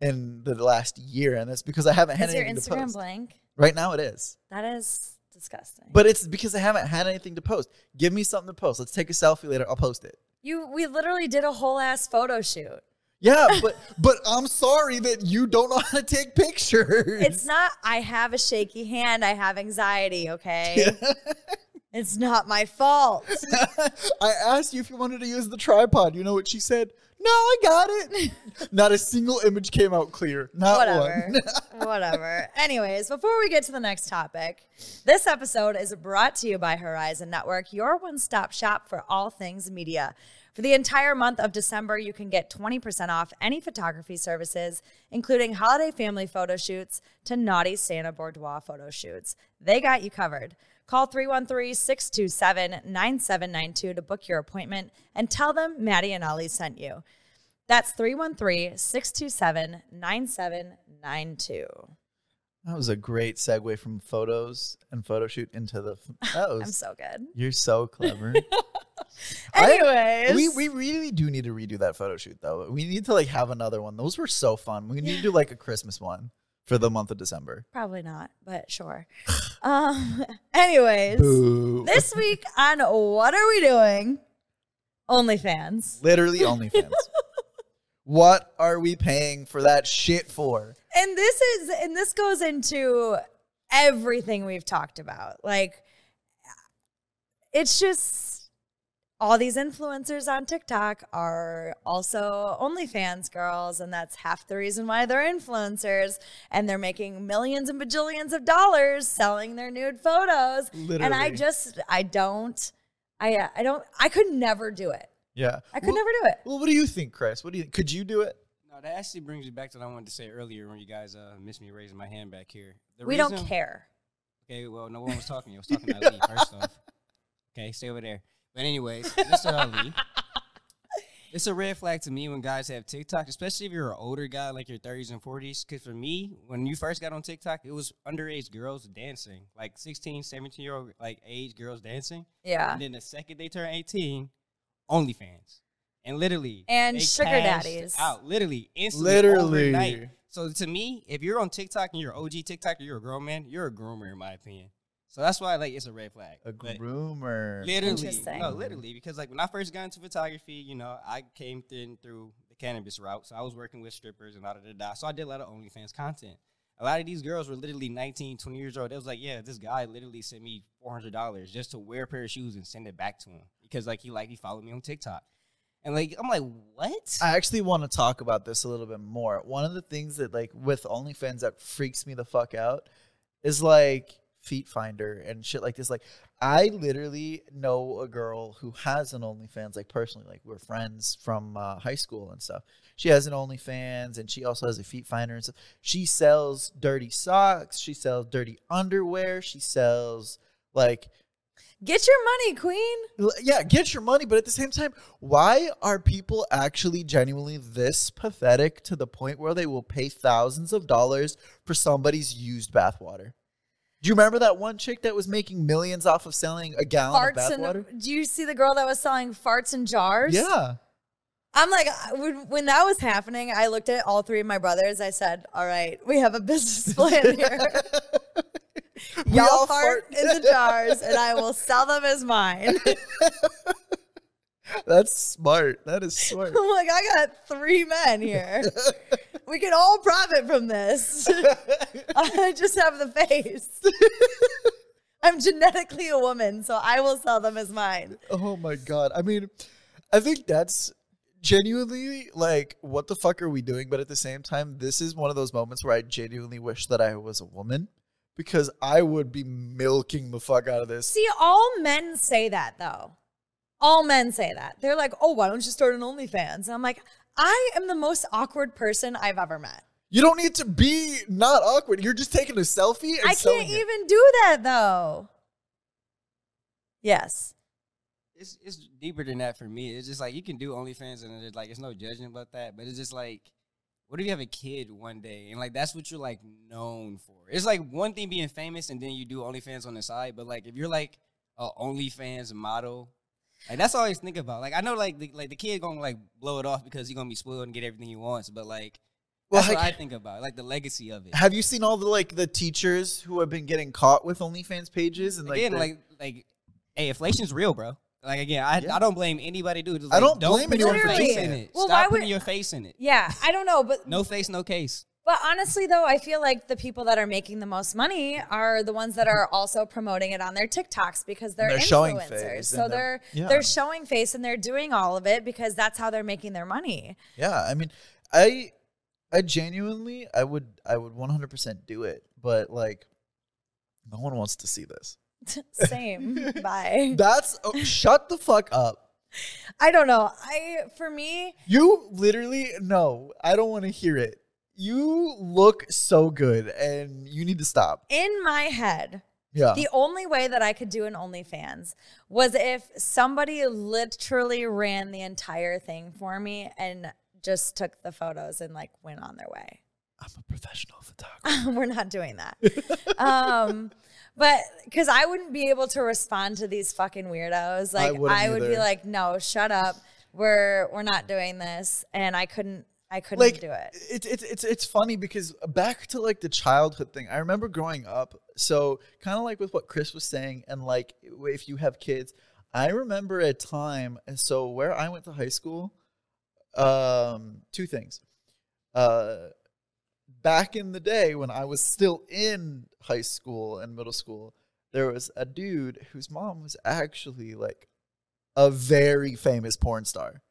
in the last year, and that's because I haven't had Is your anything to post. blank? Right now it is, That is disgusting. but it's because I haven't had anything to post. Give me something to post. Let's take a selfie later. I'll post it. you, we literally did a whole ass photo shoot. Yeah, but but I'm sorry that you don't know how to take pictures. It's not, I have a shaky hand. I have anxiety. Okay. It's not my fault. I asked you if you wanted to use the tripod. You know what she said? No, I got it. Not a single image came out clear. Not Whatever. one. Whatever. Anyways, before we get to the next topic, this episode is brought to you by Horizon Network, your one stop shop for all things media. For the entire month of December, you can get 20% off any photography services, including holiday family photo shoots to naughty Santa Boudoir photo shoots. They got you covered. Call 313 627 9792 to book your appointment and tell them Maddy and Ali sent you. That's 313 627 9792. That was a great segue from photos and photo shoot into the. That was. I'm so good. you're so clever. I- Anyways, we we really do need to redo that photo shoot though. We need to like have another one. Those were so fun. We need to do like a Christmas one for the month of December. probably not, but sure. um, anyways, Boo. this week on What Are We Doing? OnlyFans. Literally OnlyFans. what are we paying for that shit for? And this is, and this goes into everything we've talked about. Like, it's just, all these influencers on TikTok are also OnlyFans girls, and that's half the reason why they're influencers. And they're making millions and bajillions of dollars selling their nude photos. And I just, I don't, I, I don't, I could never do it. Yeah. I could well, never do it. Well, what do you think, Chris? What do you could you do it? That actually brings me back to what I wanted to say earlier when you guys uh, missed me raising my hand back here. The We don't care. Okay, well, no one was talking. I was talking to Ali first off. Okay, stay over there. But anyways, Mr. Ali, it's a red flag to me when guys have TikTok, especially if you're an older guy, like your 30s and 40s. Because for me, when you first got on TikTok, it was underage girls dancing, like 16, 17 year old like age girls dancing. Yeah. And then the second they turn 18, OnlyFans. And literally, And sugar daddies. Out literally, instantly, Literally. overnight. So to me, if you're on TikTok and you're OG TikTok, you're a grown man, you're a groomer in my opinion. So that's why like it's a red flag. A But groomer. literally, no, literally, because like when I first got into photography, you know, I came in through the cannabis route, so I was working with strippers and da da da da. So I did a lot of OnlyFans content. A lot of these girls were literally 19, 20 years old. They was like, yeah, this guy literally sent me four hundred dollars just to wear a pair of shoes and send it back to him because like he like he followed me on TikTok, and like I'm like, what? I actually want to talk about this a little bit more. One of the things that like with OnlyFans that freaks me the fuck out is like Feet Finder and shit like this. Like I literally know a girl who has an OnlyFans, like personally, like we're friends from uh, high school and stuff. She has an OnlyFans and she also has a Feet Finder and stuff. She sells dirty socks. She sells dirty underwear. She sells like Get your money, queen. Yeah, get your money, but at the same time, why are people actually genuinely this pathetic to the point where they will pay thousands of dollars for somebody's used bathwater? Do you remember that one chick that was making millions off of selling a gallon Farts of bathwater? do you see the girl that was selling farts in jars? Yeah. I'm like, when, when that was happening, I looked at all three of my brothers. I said, "All right, we have a business plan here. Y'all all fart fart. in the jars, and I will sell them as mine." That's smart. That is smart. I'm like, I got three men here. We can all profit from this. I just have the face. I'm genetically a woman, so I will sell them as mine. Oh my god. I mean, I think that's genuinely like what the fuck are we doing? But at the same time, this is one of those moments where I genuinely wish that I was a woman because I would be milking the fuck out of this. See, all men say that though. All men say that. They're like, "Oh, why don't you start an OnlyFans?" And I'm like, I am the most awkward person I've ever met. You don't need to be not awkward. You're just taking a selfie and I can't it. even do that though. Yes. it's it's deeper than that for me. It's just like you can do OnlyFans and it's like it's no judging about that, but it's just like, what if you have a kid one day and like that's what you're like known for? It's like one thing being famous and then you do OnlyFans on the side, but like if you're like a OnlyFans model, like that's all I always think about. Like I know like the, like the kid gonna like blow it off because he's gonna be spoiled and get everything he wants, but like Well, that's what I I think about, like the legacy of it. Have you seen all the like the teachers who have been getting caught with OnlyFans pages and like again, the- like like, hey, inflation's real, bro. Like again, I, Yeah. I don't blame anybody, dude. Just, I like, don't blame put anyone for face doing it. it. Well, Stop why putting would- your face in it. Yeah, I don't know, but No face, no case. But honestly, though, I feel like the people that are making the most money are the ones that are also promoting it on their TikToks because they're, They're showing influencers. face so they're they're- yeah. they're showing face and they're doing all of it because that's how they're making their money. Yeah, I mean, I I genuinely I would I would 100% do it, but like no one wants to see this. Same. Bye. That's oh, shut the fuck up. I don't know. I for me, You literally no, I don't want to hear it. You look so good and you need to stop. in my head, Yeah. the only way that I could do an OnlyFans was if somebody literally ran the entire thing for me and just took the photos and like went on their way. I'm a professional photographer. we're not doing that. um, but because I wouldn't be able to respond to these fucking weirdos. Like I, wouldn't would be like, no, shut up. We're we're not doing this, and I couldn't. I couldn't like do it. It's it's it's it's funny because back to like the childhood thing. I remember growing up. So kind of like with what Chris was saying, and like if you have kids, I remember a time. And so where I went to high school, um, two things. Uh, back in the day when I was still in high school and middle school, there was a dude whose mom was actually like a very famous porn star.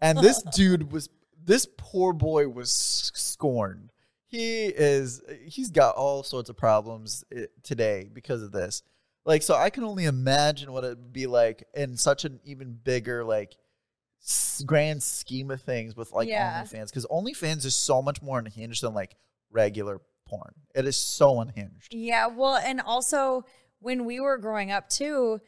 And this dude was this poor boy was scorned. He is he's got all sorts of problems eh, today because of this. Like so I can only imagine what it'd be like in such an even bigger like grand scheme of things with like Yeah. OnlyFans because OnlyFans is so much more unhinged than like regular porn. It is so unhinged. Yeah, well, and also when we were growing up too,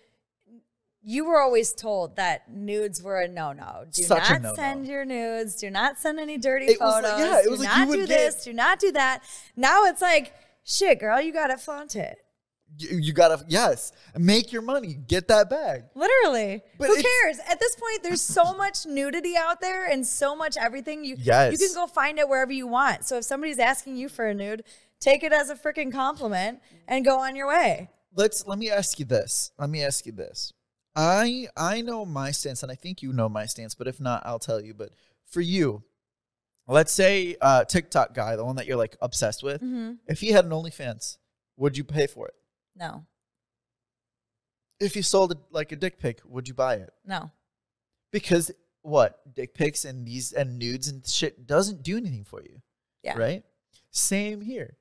you were always told that nudes were a no-no. Do Such not no-no. send your nudes. Do not send any dirty It was photos. like- yeah, it do like not you would do get- this. Do not do that. Now it's like, shit, girl, you gotta flaunt it. You, you gotta yes, make your money, get that bag. Literally. But Who cares? At this point, there's so much nudity out there and so much everything. You Yes. you can go find it wherever you want. So if somebody's asking you for a nude, take it as a freaking compliment and go on your way. let's let me ask you this. Let me ask you this. I I know my stance, and I think you know my stance, but if not, I'll tell you. But for you, let's say uh TikTok guy, the one that you're like obsessed with, Mm-hmm. if he had an OnlyFans, would you pay for it? No, If you sold it like a dick pic, would you buy it? no. Because what dick pics and these and nudes and shit doesn't do anything for you, Yeah. right? Same here.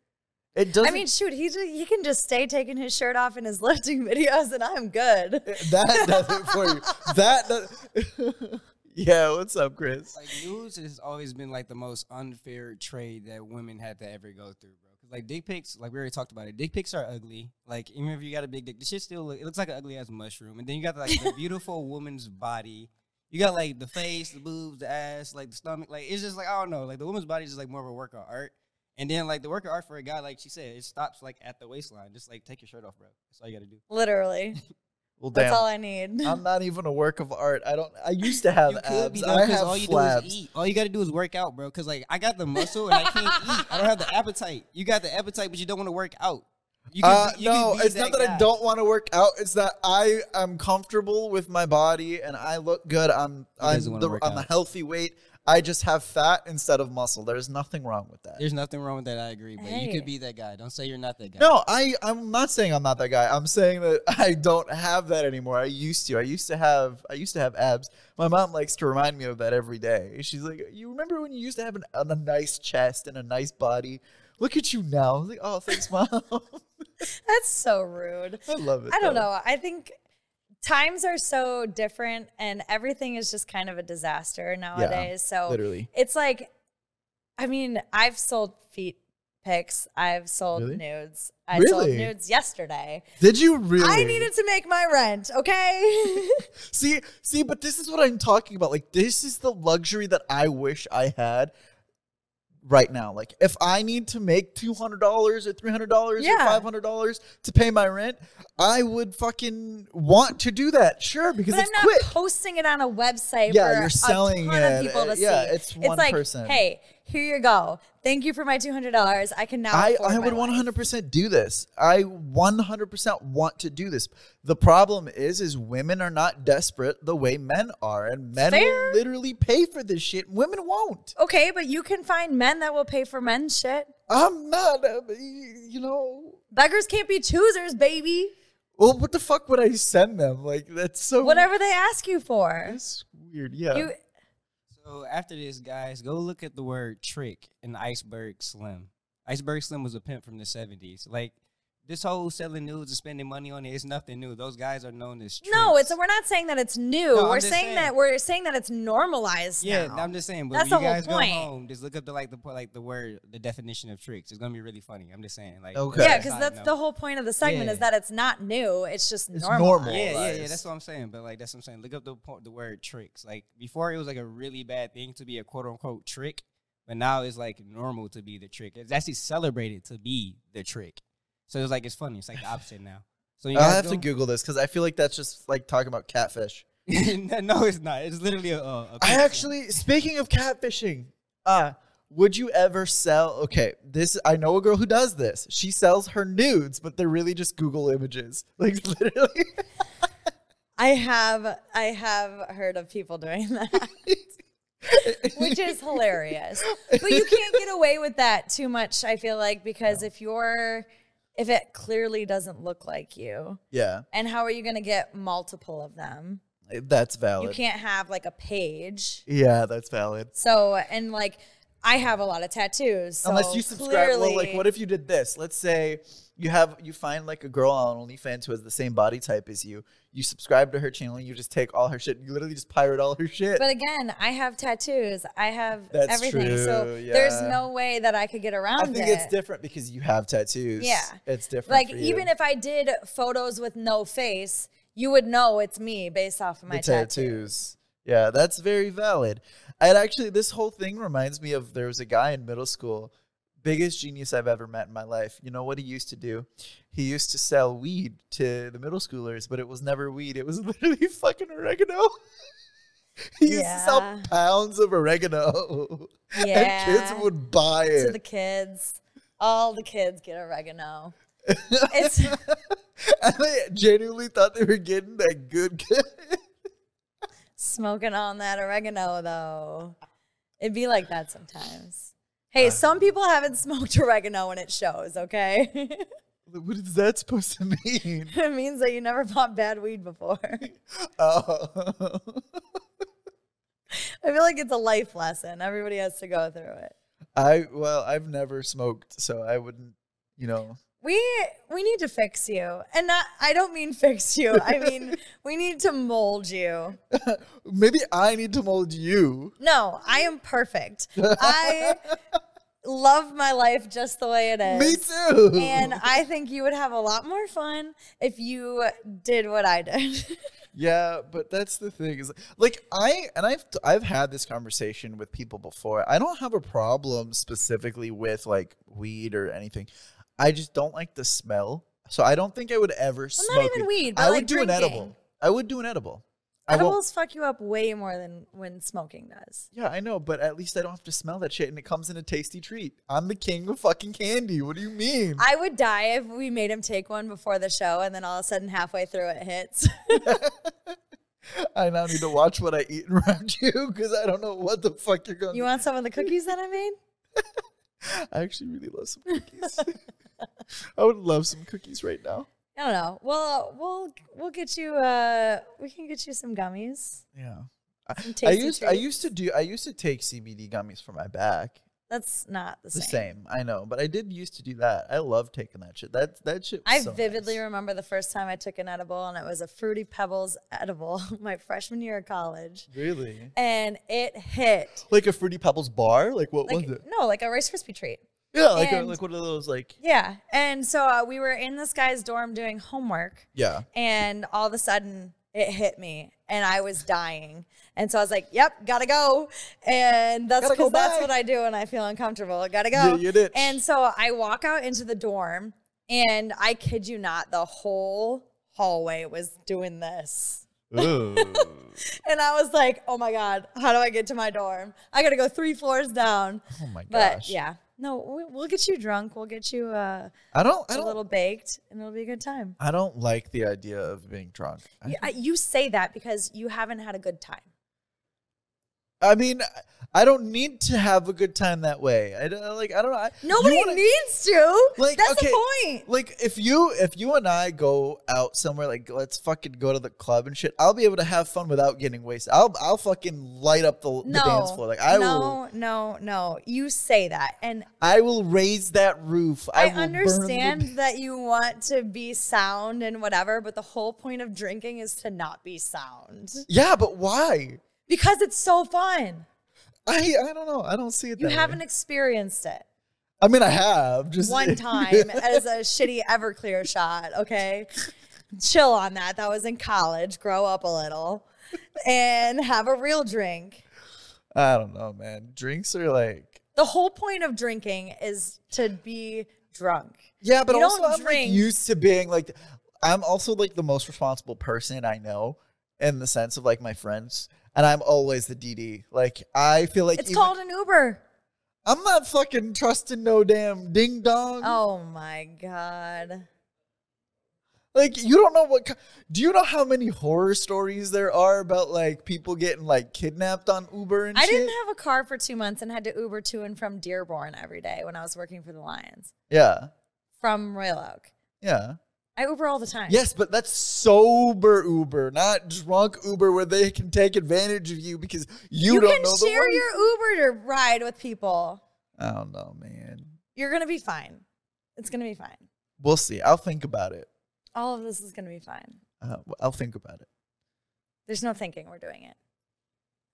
It doesn't. I mean, shoot, he ju- he can just stay taking his shirt off in his lifting videos, and I'm good. Eh, that does it for you. That does. yeah. What's up, Chris? Like nudes has always been like the most unfair trade that women had to ever go through, bro. Like dick pics, like we already talked about it. Dick pics are ugly. Like even if you got a big dick, the shit still look, it looks like an ugly ass mushroom. And then you got like the beautiful woman's body. You got like the face, the boobs, the ass, like the stomach. Like it's just like I don't know. Like the woman's body is just like more of a work of art. And then like the work of art for a guy, like she said, it stops like at the waistline. Just like take your shirt off, bro. That's all you got to do. Literally, Well, that's damn. all I need. I'm not even a work of art. I don't. I used to have you could abs. be though, I 'cause have all you flabs. do is eat. All you got to do is work out, bro. Because like I got the muscle and I can't eat. I don't have the appetite. You got the appetite, but you don't want to work out. You Uh, you no, be it's not that I don't want to work out. It's that I am comfortable with my body and I look good. I'm I'm the, I'm a healthy weight. I just have fat instead of muscle. There's nothing wrong with that. There's nothing wrong with that. I agree, but you could be that guy. Don't say you're not that guy. No, I I'm not saying I'm not that guy. I'm saying that I don't have that anymore. I used to. I used to have I used to have abs. My mom likes to remind me of that every day. She's like, "You remember when you used to have an, a nice chest and a nice body? Look at you now." I was like, "Oh, thanks, mom." That's so rude. I love it. I don't though. know. I think times are so different, and everything is just kind of a disaster nowadays. so Literally. it's like, I mean, I've sold feet pics. I've sold Really? nudes. I sold nudes yesterday. Did you really? I needed to make my rent. Okay. See, see, but this is what I'm talking about. Like, this is the luxury that I wish I had right now. Like, if I need to make two hundred dollars or three hundred dollars or five hundred dollars to pay my rent, I would fucking want to do that. Sure, because But it's I'm not quick. posting it on a website Yeah, you're a selling ton it. of people to Yeah, see. it's one like, person. hey, here you go. Thank you for my two hundred dollars. I can now. I, I would 100% do this. I 100% want to do this. The problem is, is women are not desperate the way men are, and men Fair. will literally pay for this shit. Women won't. Okay, but you can find men that will pay for men's shit. I'm not, uh, you know. Beggars can't be choosers, baby. Well, what the fuck would I send them? Like that's so Whatever they ask you for. That's weird. Yeah. You So after this, guys, go look at the word trick in Iceberg Slim. Iceberg Slim was a pimp from the 70s. Like, this whole selling nudes and spending money on it is nothing new. Those guys are known as tricks. no, it's we're not saying that it's new. No, we're saying, saying. that we're saying that it's normalized Yeah, now. I'm just saying. But That's when the you whole guys point. go home, just look up the like the like the word, the definition of tricks. It's gonna be really funny. I'm just saying. Like, Okay. yeah, because that's note. the whole point of the segment Yeah. is that it's not new. It's just It's normal. normal. Yeah, yeah, yeah. That's what I'm saying. But like, that's what I'm saying. Look up the the word tricks. Like before, it was like a really bad thing to be a quote unquote trick, but now it's like normal to be the trick. It's actually celebrated to be the trick. So it's like it's funny. It's like the opposite now. So you I'll guys have to Google this because I feel like that's just like talking about catfish. no, it's not. It's literally a. a, a I actually, speaking of catfishing, uh, would you ever sell? Okay, this I know a girl who does this. She sells her nudes, but they're really just Google images. Like literally. I have I have heard of people doing that. Which is hilarious. But you can't get away with that too much, I feel like, because if you're if it clearly doesn't look like you, yeah, and how are you gonna get multiple of them? That's valid. You can't have like a page. Yeah, that's valid. So and like I have a lot of tattoos. So Unless you subscribe. Well, like, what if you did this? Let's say you have you find like a girl on OnlyFans who has the same body type as you. You subscribe to her channel. and You just take all her shit. You literally just pirate all her shit. But again, I have tattoos. I have That's everything. so true, there's no way that I could get around I think it. it's different because you have tattoos. Yeah. it's different. Like even if I did photos with no face, you would know it's me based off of my tattoos. tattoos. Yeah, that's very valid. And actually, this whole thing reminds me of there was a guy in middle school, biggest genius I've ever met in my life. You know what he used to do? He used to sell weed to the middle schoolers, but it was never weed. It was literally fucking oregano. he used to sell pounds of oregano. Yeah. And kids would buy it. to the kids. All the kids get oregano. It's and they genuinely thought they were getting that good. Smoking on that oregano though. It'd be like that sometimes. Uh. Hey, some people haven't smoked oregano and it shows, okay? what is that supposed to mean? it means that you never bought bad weed before. Oh. I feel like it's a life lesson. Everybody has to go through it. I well, I've never smoked, so I wouldn't, you know. We we need to fix you. And not I don't mean fix you. I mean we need to mold you. Maybe I need to mold you. No, I am perfect. I love my life just the way it is. Me too. And I think you would have a lot more fun if you did what I did. yeah, but that's the thing is like I and I've I've had this conversation with people before. I don't have a problem specifically with like weed or anything. I just don't like the smell. So I don't think I would ever smoke not even weed, I like would do an edible. I would do an edible. Edibles fuck you up way more than when smoking does. yeah, I know, but at least I don't have to smell that shit and it comes in a tasty treat. I'm the king of fucking candy. What do you mean? I would die if we made him take one before the show and then all of a sudden halfway through it hits. I now need to watch what I eat around you because I don't know what the fuck you're going. To You want some of the cookies that I made? I actually really love some cookies. I would love some cookies right now. I don't know. Well, we'll we'll get you. Uh, we can get you some gummies. Yeah. I, Some I used I used to do I used to take CBD gummies for my back. That's not the, same. The same. same. I know, but I did used to do that. I love taking that shit. That that shit. Was I so vividly nice. remember the first time I took an edible, and it was a Fruity Pebbles edible, my freshman year of college, really and it hit. like a fruity pebbles bar. Like what Like was it? no, like a Rice Krispie treat. Yeah, like a, like one of those like Yeah, and so uh, we were in this guy's dorm doing homework, yeah. and all of a sudden it hit me, and I was dying. And so I was like, "Yep, gotta go," and that's go, that's what I do when I feel uncomfortable. Gotta go. Yeah, you did. And so I walk out into the dorm, and I kid you not, the whole hallway was doing this. And I was like, oh my God, how do I get to my dorm? I got to go three floors down. oh my gosh. But yeah, no, we- we'll get you drunk. We'll get you uh, I don't. I a don't. little baked, and it'll be a good time. I don't like the idea of being drunk. I, You, I- you say that because you haven't had a good time. I mean, I don't need to have a good time that way. I don't like. I don't know. I, Nobody wanna- needs to. Like, That's okay, the point. Like if you if you and I go out somewhere like let's fucking go to the club and shit, I'll be able to have fun without getting wasted. I'll I'll fucking light up the, the dance floor. Like I will no, no, no. You say that, and I will raise that roof. I, I, understand that you want to be sound and whatever, but the whole point of drinking is to not be sound Yeah, but why? Because it's so fun. I I don't know. I don't see it. You haven't Way. experienced it I mean, I have just one time as a shitty Everclear shot. Okay, chill on that. That was in college. Grow up a little and have a real drink. I don't know, man. Drinks are like The whole point of drinking is to be drunk. Yeah, but You also don't I'm like drink- used to being like I'm also like the most responsible person I know in the sense of like my friends. And I'm always the DD. Like I feel like It's even- called an Uber. I'm not fucking trusting no damn ding dong. Oh my god. Like you don't know what do you know how many horror stories there are about like people getting like kidnapped on Uber and I shit? didn't have a car for two months and had to Uber to and from Dearborn every day when I was working for the Lions yeah. from Royal Oak. Yeah. I Uber all the time. Yes, but that's sober Uber, not drunk Uber where they can take advantage of you because you, you don't can know the share words. your Uber to ride with people. I don't know, man. You're gonna be fine. It's gonna be fine. We'll see. I'll think about it. All of this is gonna be fine. Uh, I'll think about it. There's no thinking. We're doing it.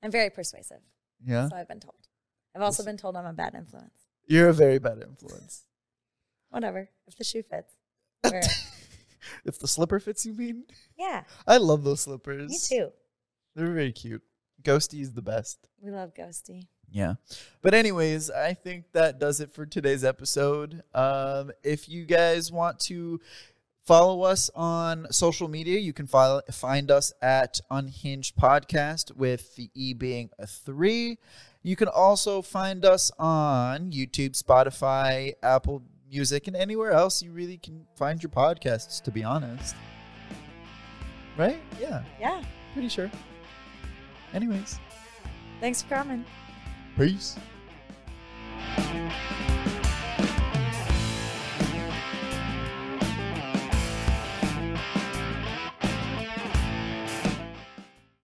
I'm very persuasive. Yeah, So I've been told. I've also been told I'm a bad influence. you're a very bad influence. Whatever. If the shoe fits. if the slipper fits, you mean? yeah. I love those slippers. Me too. They're very cute. Ghosty is the best. We love Ghosty. Yeah. But anyways, I think that does it for today's episode. Um, if you guys want to follow us on social media, you can follow, find us at Unhinged Podcast with the E being a three. You can also find us on YouTube, Spotify, Apple Music, and anywhere else you really can find your podcasts, to be honest. Right? Yeah, Yeah. pretty sure. Anyways, Thanks for coming. peace.